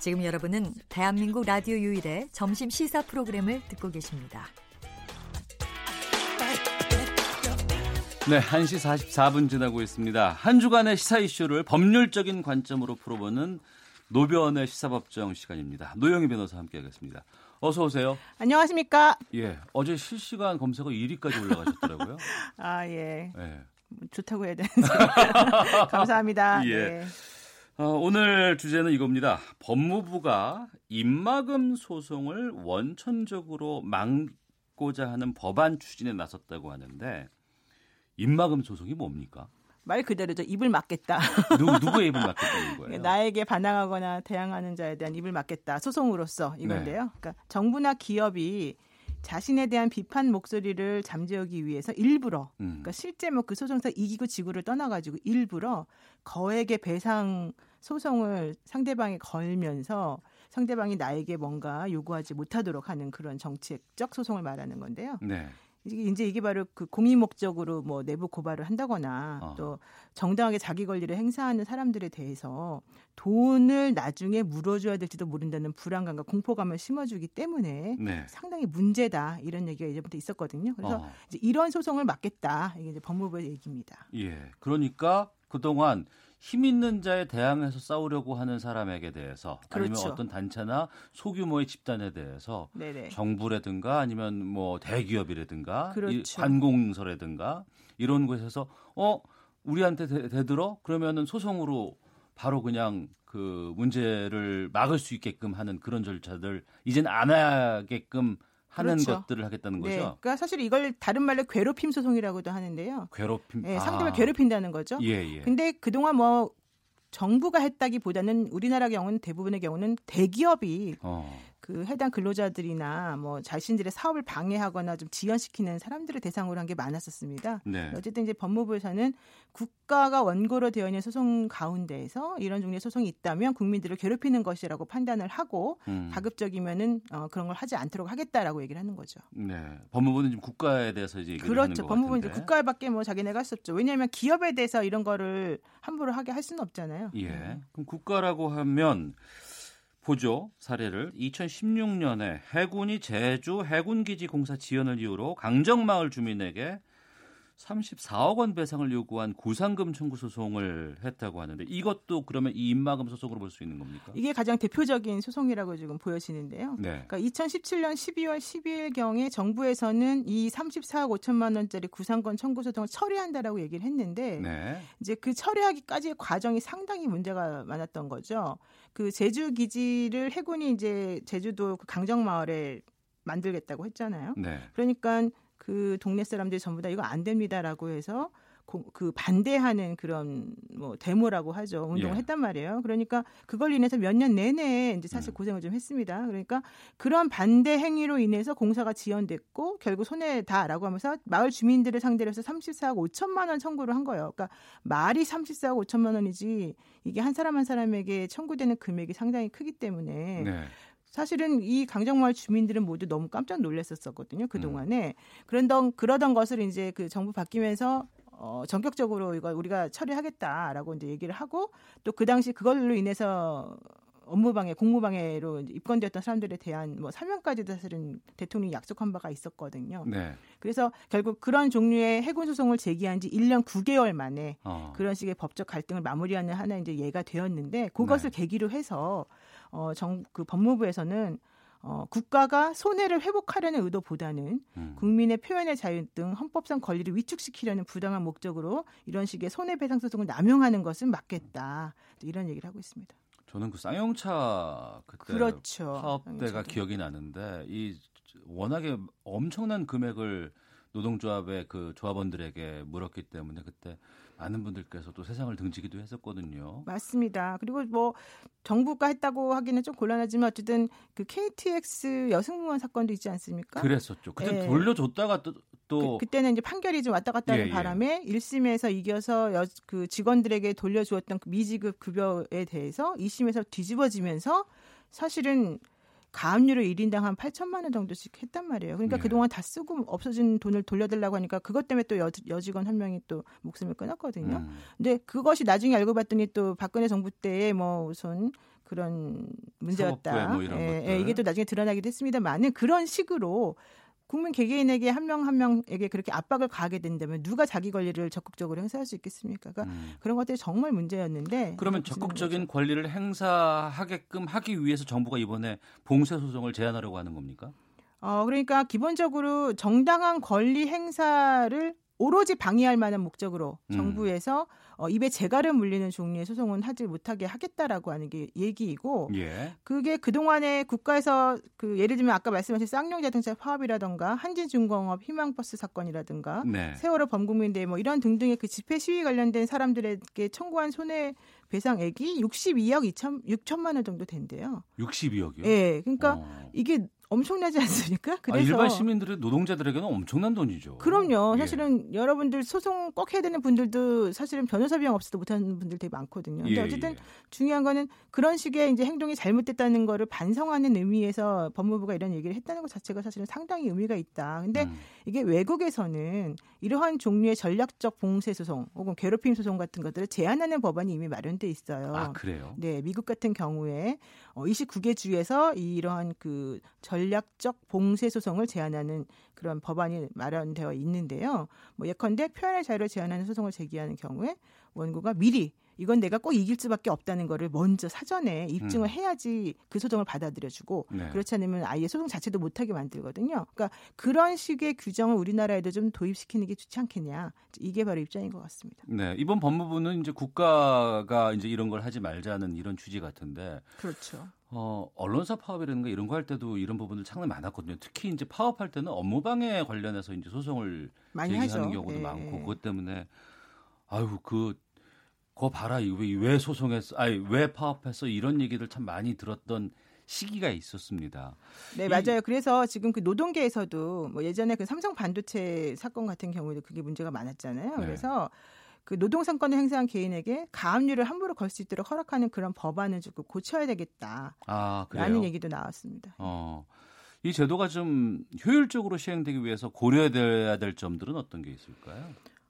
지금 여러분은 대한민국 라디오 유일의 점심 시사 프로그램을 듣고 계십니다. 네, 1시 44분 지나고 있습니다. 한 주간의 시사 이슈를 법률적인 관점으로 풀어보는 노변의 시사법정 시간입니다. 노영희 변호사 함께하겠습니다. 어서 오세요. 안녕하십니까? 예, 어제 실시간 검색어 1위까지 올라가셨더라고요. <laughs> 아 예. 예. 좋다고 해야 되는지 <laughs> 감사합니다. <laughs> 예. 네. 어, 오늘 주제는 이겁니다. 법무부가 입마금 소송을 원천적으로 막고자 하는 법안 추진에 나섰다고 하는데 입마금 소송이 뭡니까? 말 그대로죠. 입을 막겠다. <laughs> 누구 누구의 입을 막겠다는 거예요? 네, 나에게 반항하거나 대항하는 자에 대한 입을 막겠다. 소송으로서 이건데요. 그러니까 정부나 기업이 자신에 대한 비판 목소리를 잠재우기 위해서 일부러, 음. 그러니까 실제 뭐 그 소송에서 이기고 지구를 떠나가지고 일부러 거액의 배상 소송을 상대방에 걸면서 상대방이 나에게 뭔가 요구하지 못하도록 하는 그런 정치적 소송을 말하는 건데요. 네. 이제 이게 바로 그 공익 목적으로 뭐 내부 고발을 한다거나 어. 또 정당하게 자기 권리를 행사하는 사람들에 대해서 돈을 나중에 물어줘야 될지도 모른다는 불안감과 공포감을 심어주기 때문에 네. 상당히 문제다 이런 얘기가 예전부터 있었거든요. 그래서 어. 이제 이런 소송을 막겠다 이게 이제 법무부의 얘기입니다. 예. 그러니까 그동안 힘 있는 자에 대항해서 싸우려고 하는 사람에게 대해서 아니면 그렇죠. 어떤 단체나 소규모의 집단에 대해서 네네. 정부라든가 아니면 뭐 대기업이라든가 이 그렇죠. 관공서라든가 이런 곳에서 어 우리한테 대, 대들어 그러면은 소송으로 바로 그냥 그 문제를 막을 수 있게끔 하는 그런 절차들 이젠 안 하게끔 하는 그렇죠. 것들을 하겠다는 거죠. 네. 그러니까 사실 이걸 다른 말로 괴롭힘 소송이라고도 하는데요. 괴롭힘. 예, 아. 상대방을 괴롭힌다는 거죠. 예, 예. 근데 그동안 뭐 정부가 했다기보다는 우리나라 경우는 대부분의 경우는 대기업이 어. 그 해당 근로자들이나 뭐 자신들의 사업을 방해하거나 좀 지연시키는 사람들을 대상으로 한 게 많았었습니다. 네. 어쨌든 이제 법무부에서는 국가가 원고로 되어 있는 소송 가운데에서 이런 종류의 소송이 있다면 국민들을 괴롭히는 것이라고 판단을 하고 음. 가급적이면은 어, 그런 걸 하지 않도록 하겠다라고 얘기를 하는 거죠. 네. 법무부는 지금 국가에 대해서 이제 얘기를 하는 그렇죠. 것 법무부는 이제 같은데. 국가에밖에 뭐 자기네가 할 수 없죠. 왜냐하면 기업에 대해서 이런 거를 함부로 하게 할 수는 없잖아요. 예. 그럼 국가라고 하면 보죠 사례를 2016년에 해군이 제주 해군기지 공사 지연을 이유로 강정마을 주민에게 34억 원 배상을 요구한 구상금 청구 소송을 했다고 하는데 이것도 그러면 이 입마금 소송으로 볼 수 있는 겁니까? 이게 가장 대표적인 소송이라고 지금 보여지는데요. 네. 그러니까 2017년 12월 12일 경에 정부에서는 이 34억 5천만 원짜리 구상권 청구 소송을 처리한다라고 얘기를 했는데 네. 이제 그 처리하기까지의 과정이 상당히 문제가 많았던 거죠. 그 제주 기지를 해군이 이제 제주도 그 강정 마을에 만들겠다고 했잖아요. 네. 그러니까 그 동네 사람들이 전부 다 이거 안 됩니다라고 해서 고- 그 반대하는 그런 뭐 데모라고 하죠. 운동을 예. 했단 말이에요. 그러니까 그걸 인해서 몇 년 내내 이제 음. 사실 고생을 좀 했습니다. 그러니까 그런 반대 행위로 인해서 공사가 지연됐고 결국 손해다라고 하면서 마을 주민들을 상대로 해서 34억 5천만 원 청구를 한 거예요. 그러니까 말이 34억 5천만 원이지 이게 한 사람 한 사람에게 청구되는 금액이 상당히 크기 때문에 네. 사실은 이 강정마을 주민들은 모두 너무 깜짝 놀랐었거든요 그 동안에 그런던 그러던 것을 이제 그 정부 바뀌면서 어, 전격적으로 이거 우리가 처리하겠다라고 이제 얘기를 하고 또 그 당시 그걸로 인해서 업무방해, 공무방해로 입건되었던 사람들에 대한 뭐 사면까지도 사실은 대통령이 약속한 바가 있었거든요. 네. 그래서 결국 그런 종류의 해군 소송을 제기한 지 1년 9개월 만에 어. 그런 식의 법적 갈등을 마무리하는 하나 이제 예가 되었는데 그것을 네. 계기로 해서 어, 정, 그 법무부에서는 어, 국가가 손해를 회복하려는 의도보다는 음. 국민의 표현의 자유 등 헌법상 권리를 위축시키려는 부당한 목적으로 이런 식의 손해배상 소송을 남용하는 것은 막겠다. 이런 얘기를 하고 있습니다. 저는 그 쌍용차 그때 그렇죠. 파업대가 쌍용차도. 기억이 나는데 이 워낙에 엄청난 금액을 노동조합의 그 조합원들에게 물었기 때문에 그때 많은 분들께서 또 세상을 등지기도 했었거든요. 맞습니다. 그리고 뭐 정부가 했다고 하기는 좀 곤란하지만 어쨌든 그 KTX 여승무원 사건도 있지 않습니까? 그랬었죠. 그때 예. 돌려줬다가 또, 또 그, 때는 이제 판결이 좀 왔다 갔다 하는 예, 예. 바람에 1심에서 이겨서 여, 그 직원들에게 돌려주었던 그 미지급 급여에 대해서 2심에서 뒤집어지면서 사실은 가압류를 1인당 한 8천만 원 정도씩 했단 말이에요. 그러니까 네. 그동안 다 쓰고 없어진 돈을 돌려달라고 하니까 그것 때문에 또 여, 여직원 한 명이 또 목숨을 끊었거든요. 음. 근데 그것이 나중에 알고 봤더니 또 박근혜 정부 때에 뭐 우선 그런 문제였다. 뭐 예. 예, 이게 또 나중에 드러나기도 했습니다만은 그런 식으로 국민 개개인에게 한 명 한 명에게 그렇게 압박을 가하게 된다면 누가 자기 권리를 적극적으로 행사할 수 있겠습니까? 그러니까 그런 것들이 정말 문제였는데 음. 그러면 적극적인 권리를 행사하게끔 하기 위해서 정부가 이번에 봉쇄 소송을 제한하려고 하는 겁니까? 어, 그러니까 기본적으로 정당한 권리 행사를 오로지 방해할 만한 목적으로 음. 정부에서 어, 입에 재갈을 물리는 종류의 소송은 하지 못하게 하겠다라고 하는 게 얘기이고 예. 그게 그동안에 국가에서 그 예를 들면 아까 말씀하신 쌍용 자동차 파업이라던가 한진중공업 희망버스 사건이라든가 네. 세월호 범국민대회 뭐 이런 등등의 그 집회 시위 관련된 사람들에게 청구한 손해 배상액이 62억 2천 6천만 원 정도 된대요. 62억이요? 예. 그러니까 이게 엄청나지 않습니까? 아, 그래서 일반 시민들의 노동자들에게는 엄청난 돈이죠. 그럼요. 예. 사실은 여러분들 소송 꼭 해야 되는 분들도 사실은 변호사 비용 없어도 못하는 분들 되게 많거든요. 근데 예, 어쨌든 예. 중요한 거는 그런 식의 이제 행동이 잘못됐다는 거를 반성하는 의미에서 법무부가 이런 얘기를 했다는 것 자체가 사실은 상당히 의미가 있다. 근데 음. 이게 외국에서는 이러한 종류의 전략적 봉쇄 소송 혹은 괴롭힘 소송 같은 것들을 제한하는 법안이 이미 마련돼 있어요. 아, 그래요? 네, 미국 같은 경우에 어, 29개 주에서 이러한 그 전략적 봉쇄 소송을 제한하는 그런 법안이 마련되어 있는데요. 뭐 예컨대 표현의 자유를 제한하는 소송을 제기하는 경우에 원고가 미리 이건 내가 꼭 이길 수밖에 없다는 거를 먼저 사전에 입증을 음. 해야지 그 소송을 받아들여주고 네. 그렇지 않으면 아예 소송 자체도 못하게 만들거든요. 그러니까 그런 식의 규정을 우리나라에도 좀 도입시키는 게 좋지 않겠냐. 이게 바로 입장인 것 같습니다. 네, 이번 법무부는 이제 국가가 이제 이런 걸 하지 말자는 이런 취지 같은데 그렇죠. 어, 언론사 파업이라든가 이런 거 할 때도 이런 부분들 상당히 많았거든요. 특히 이제 파업할 때는 업무방해 관련해서 이제 소송을 많이 제기하는 하죠. 경우도 예, 많고 예. 그것 때문에 아유 그 거 봐라 이거 왜, 왜 소송했어? 아니 왜 파업했어? 이런 얘기를 참 많이 들었던 시기가 있었습니다. 네, 이- 맞아요. 그래서 지금 그 노동계에서도 뭐 예전에 그 삼성 반도체 사건 같은 경우에도 그게 문제가 많았잖아요. 네. 그래서 그 노동상권을 행사한 개인에게 가압류를 함부로 걸 수 있도록 허락하는 그런 법안을 조금 고쳐야 되겠다. 아? 라는 얘기도 나왔습니다. 어, 이 제도가 좀 효율적으로 시행되기 위해서 고려해야 될 점들은 어떤 게 있을까요?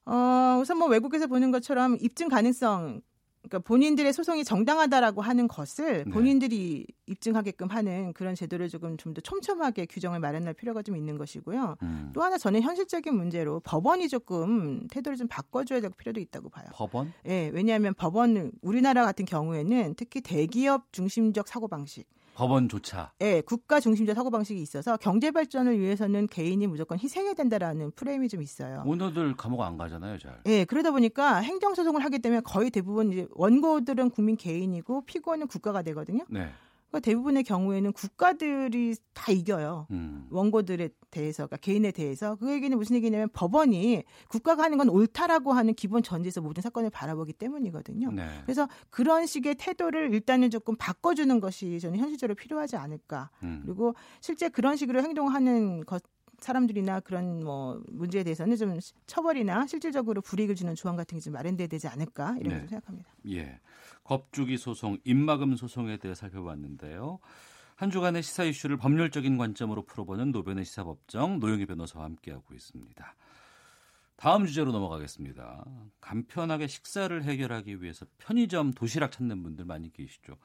어, 우선 뭐 외국에서 보는 것처럼 입증 가능성 그러니까 본인들의 소송이 정당하다라고 하는 것을 네. 본인들이 입증하게끔 하는 그런 제도를 조금 좀 더 촘촘하게 규정을 마련할 필요가 좀 있는 것이고요. 음. 또 하나 저는 현실적인 문제로 법원이 조금 태도를 좀 바꿔줘야 될 필요도 있다고 봐요. 법원? 예, 왜냐하면 법원 우리나라 같은 경우에는 특히 대기업 중심적 사고 방식, 법원조차 예, 국가 중심적 사고 방식이 있어서 경제 발전을 위해서는 개인이 무조건 희생해야 된다라는 프레임이 좀 있어요. 오너들 감옥 안 가잖아요, 잘. 예, 그러다 보니까 행정 소송을 하기 때문에 거의 대부분 이제 원고들은 국민 개인이고 피고는 국가가 되거든요. 네. 그러니까 대부분의 경우에는 국가들이 다 이겨요. 음. 원고들에 대해서, 그러니까 개인에 대해서. 그 얘기는 무슨 얘기냐면 법원이 국가가 하는 건 옳다라고 하는 기본 전제에서 모든 사건을 바라보기 때문이거든요. 네. 그래서 그런 식의 태도를 일단은 조금 바꿔주는 것이 저는 현실적으로 필요하지 않을까. 음. 그리고 실제 그런 식으로 행동하는 것 사람들이나 그런 뭐 문제에 대해서는 좀 처벌이나 실질적으로 불이익을 주는 조항 같은 게 좀 마련돼야 되지 않을까 이렇게 네. 좀 생각합니다. 예. 겁주기 소송, 입막음 소송에 대해 살펴봤는데요. 한 주간의 시사 이슈를 법률적인 관점으로 풀어보는 노변의 시사법정 노영희 변호사와 함께하고 있습니다. 다음 주제로 넘어가겠습니다. 간편하게 식사를 해결하기 위해서 편의점 도시락 찾는 분들 많이 계시죠.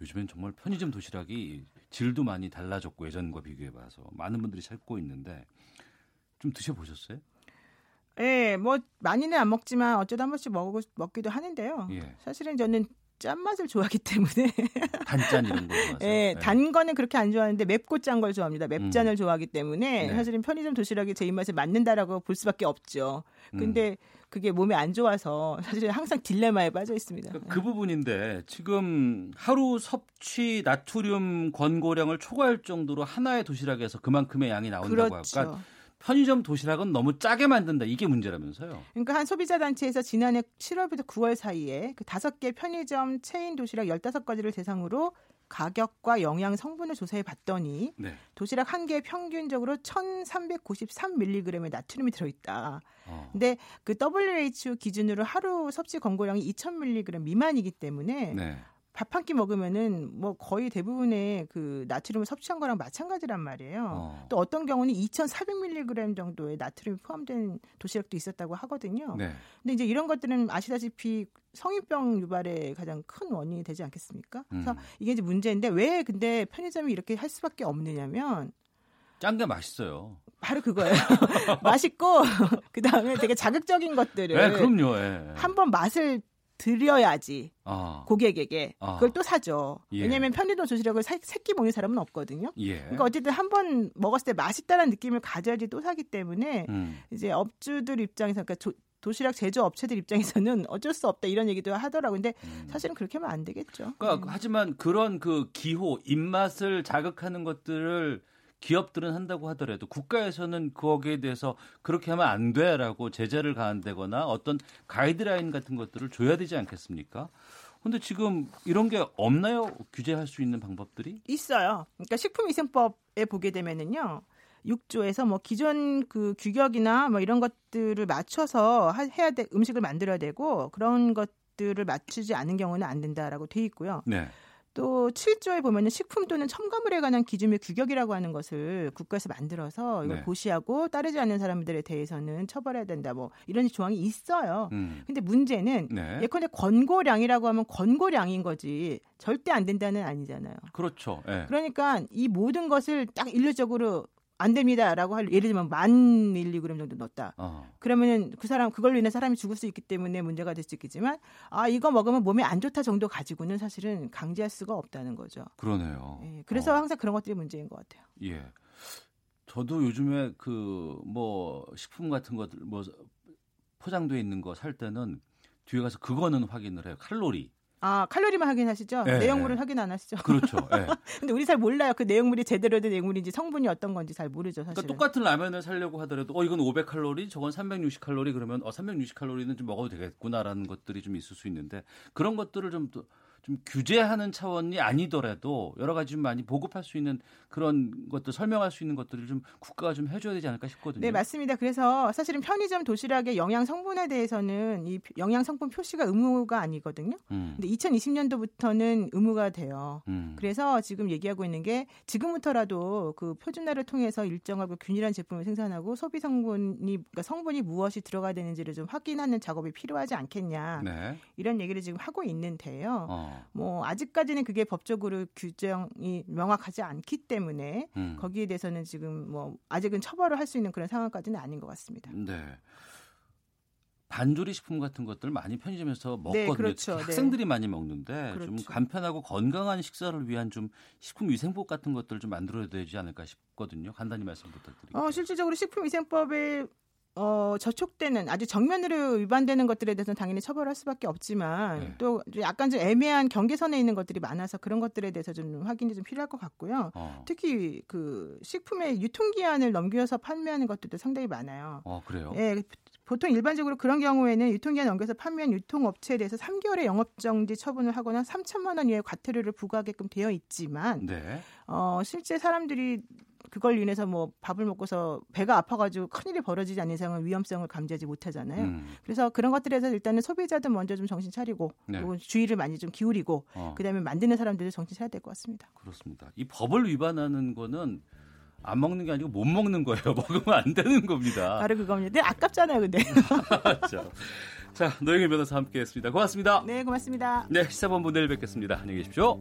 요즘엔 정말 편의점 도시락이 질도 많이 달라졌고 예전과 비교해봐서 많은 분들이 찾고 있는데 좀 드셔보셨어요? 예, 뭐 많이는 안 먹지만 어쩌다 한 번씩 먹고 먹기도 하는데요. 예. 사실은 저는 짠맛을 좋아하기 때문에 <laughs> 단짠 이런 거 좋아하세요? 예, 네. 단 거는 그렇게 안 좋아하는데 맵고 짠 걸 좋아합니다. 맵짠을 좋아하기 때문에 네. 사실은 편의점 도시락이 제 입맛에 맞는다라고 볼 수밖에 없죠. 근데 그게 몸에 안 좋아서 사실은 항상 딜레마에 빠져 있습니다. 그 부분인데 지금 하루 섭취 나트륨 권고량을 초과할 정도로 하나의 도시락에서 그만큼의 양이 나온다고 그렇죠. 할까? 편의점 도시락은 너무 짜게 만든다 이게 문제라면서요? 그러니까 한 소비자 단체에서 지난해 7월부터 9월 사이에 그 다섯 개 편의점 체인 도시락 15가지를 대상으로 가격과 영양 성분을 조사해 봤더니 네. 도시락 한 개에 평균적으로 1,393mg의 나트륨이 들어 있다. 어. 근데 그 WHO 기준으로 하루 섭취 권고량이 2,000mg 미만이기 때문에 네. 밥 한 끼 먹으면은 뭐 거의 대부분의 그 나트륨을 섭취한 거랑 마찬가지란 말이에요. 어. 또 어떤 경우는 2,400mg 정도의 나트륨이 포함된 도시락도 있었다고 하거든요. 네. 근데 이제 이런 것들은 아시다시피 성인병 유발의 가장 큰 원인이 되지 않겠습니까? 그래서 음. 이게 이제 문제인데 왜 근데 편의점이 이렇게 할 수밖에 없느냐면 짠 게 맛있어요. 바로 그거예요. <laughs> 맛있고 <laughs> 그 다음에 되게 자극적인 것들을 네, 그럼요. 예. 한번 맛을 들여야지 아. 고객에게 아. 그걸 또 사죠. 예. 왜냐하면 편의점 도시락을 세, 세끼 먹는 사람은 없거든요. 예. 그러니까 어쨌든 한 번 먹었을 때 맛있다는 느낌을 가져야지 또 사기 때문에 음. 이제 업주들 입장에서 그러니까 조- 도시락 제조 업체들 입장에서는 어쩔 수 없다 이런 얘기도 하더라고요. 근데 사실은 그렇게 하면 안 되겠죠. 음. 그러니까 하지만 그런 그 기호 입맛을 자극하는 것들을 기업들은 한다고 하더라도 국가에서는 거기에 대해서 그렇게 하면 안 돼라고 제재를 가한다거나 어떤 가이드라인 같은 것들을 줘야 되지 않겠습니까? 근데 지금 이런 게 없나요? 규제할 수 있는 방법들이? 있어요. 그러니까 식품위생법에 보게 되면은요. 6조에서 뭐 기존 그 규격이나 뭐 이런 것들을 맞춰서 하- 해야 돼 음식을 만들어야 되고 그런 것들을 맞추지 않은 경우는 안 된다라고 돼 있고요. 네. 또 7조에 보면은 식품 또는 첨가물에 관한 기준의 규격이라고 하는 것을 국가에서 만들어서 이걸 네. 고시하고 따르지 않는 사람들에 대해서는 처벌해야 된다. 뭐 이런 조항이 있어요. 음. 근데 문제는 네. 예컨대 권고량이라고 하면 권고량인 거지 절대 안 된다는 아니잖아요. 그렇죠. 예. 그러니까 이 모든 것을 딱 일률적으로 안 됩니다라고 할 예를 들면 만 밀리그램 정도 넣었다. 어. 그러면은 그 사람 그걸로 인해 사람이 죽을 수 있기 때문에 문제가 될 수 있겠지만 아 이거 먹으면 몸에 안 좋다 정도 가지고는 사실은 강제할 수가 없다는 거죠. 그러네요. 예, 그래서 항상 그런 것들이 문제인 것 같아요. 예. 저도 요즘에 그 뭐 식품 같은 것들 뭐 포장돼 있는 거 살 때는 뒤에 가서 그거는 확인을 해요. 칼로리. 아 칼로리만 확인하시죠? 예, 내용물은 예. 확인 안 하시죠? 그렇죠. 예. <laughs> 근데 우리 잘 몰라요. 그 내용물이 제대로 된 내용물인지 성분이 어떤 건지 잘 모르죠. 사실은. 그러니까 똑같은 라면을 사려고 하더라도 어 이건 500 칼로리, 저건 360 칼로리 그러면 어 360 칼로리는 좀 먹어도 되겠구나라는 것들이 좀 있을 수 있는데 그런 것들을 좀 또- 좀 규제하는 차원이 아니더라도 여러 가지 좀 많이 보급할 수 있는 그런 것들 설명할 수 있는 것들을 좀 국가가 좀 해줘야 되지 않을까 싶거든요. 네, 맞습니다. 그래서 사실은 편의점 도시락의 영양 성분에 대해서는 이 영양 성분 표시가 의무가 아니거든요. 음. 근데 2020년도부터는 의무가 돼요. 음. 그래서 지금 얘기하고 있는 게 지금부터라도 그 표준화를 통해서 일정하고 균일한 제품을 생산하고 소비 성분이 그러니까 성분이 무엇이 들어가야 되는지를 좀 확인하는 작업이 필요하지 않겠냐. 네. 이런 얘기를 지금 하고 있는데요. 어. 뭐 아직까지는 그게 법적으로 규정이 명확하지 않기 때문에 음. 거기에 대해서는 지금 뭐 아직은 처벌을 할 수 있는 그런 상황까지는 아닌 것 같습니다. 네. 반조리 식품 같은 것들 많이 편의점에서 먹거든요. 네, 그렇죠. 특히 네. 학생들이 많이 먹는데 좀 그렇죠. 간편하고 건강한 식사를 위한 좀 식품 위생법 같은 것들을 좀 만들어야 되지 않을까 싶거든요. 간단히 말씀 부탁드립니다. 어, 실질적으로 식품 위생법에 어, 저촉되는 아주 정면으로 위반되는 것들에 대해서는 당연히 처벌할 수밖에 없지만 네. 또 약간 좀 애매한 경계선에 있는 것들이 많아서 그런 것들에 대해서 좀 확인이 좀 필요할 것 같고요. 어. 특히 그 식품의 유통기한을 넘겨서 판매하는 것들도 상당히 많아요. 어, 그래요? 예, 보통 일반적으로 그런 경우에는 유통기한 넘겨서 판매한 유통업체에 대해서 3개월의 영업정지 처분을 하거나 3천만 원 이하의 과태료를 부과하게끔 되어 있지만 네. 어, 실제 사람들이 그걸 인해서 뭐 밥을 먹고서 배가 아파가지고 큰일이 벌어지지 않는 이상은 위험성을 감지하지 못하잖아요. 음. 그래서 그런 것들에서 일단은 소비자들 먼저 좀 정신 차리고 네. 그리고 주의를 많이 좀 기울이고 어. 그다음에 만드는 사람들도 정신 차려야 될 것 같습니다. 그렇습니다. 이 법을 위반하는 거는 안 먹는 게 아니고 못 먹는 거예요. <laughs> 먹으면 안 되는 겁니다. 바로 그겁니다. 근데 아깝잖아요, 근데. <laughs> 자, 자, 노영희 변호사 함께했습니다. 고맙습니다. 네, 고맙습니다. 네, 시사본부 내일 뵙겠습니다. 안녕히 계십시오.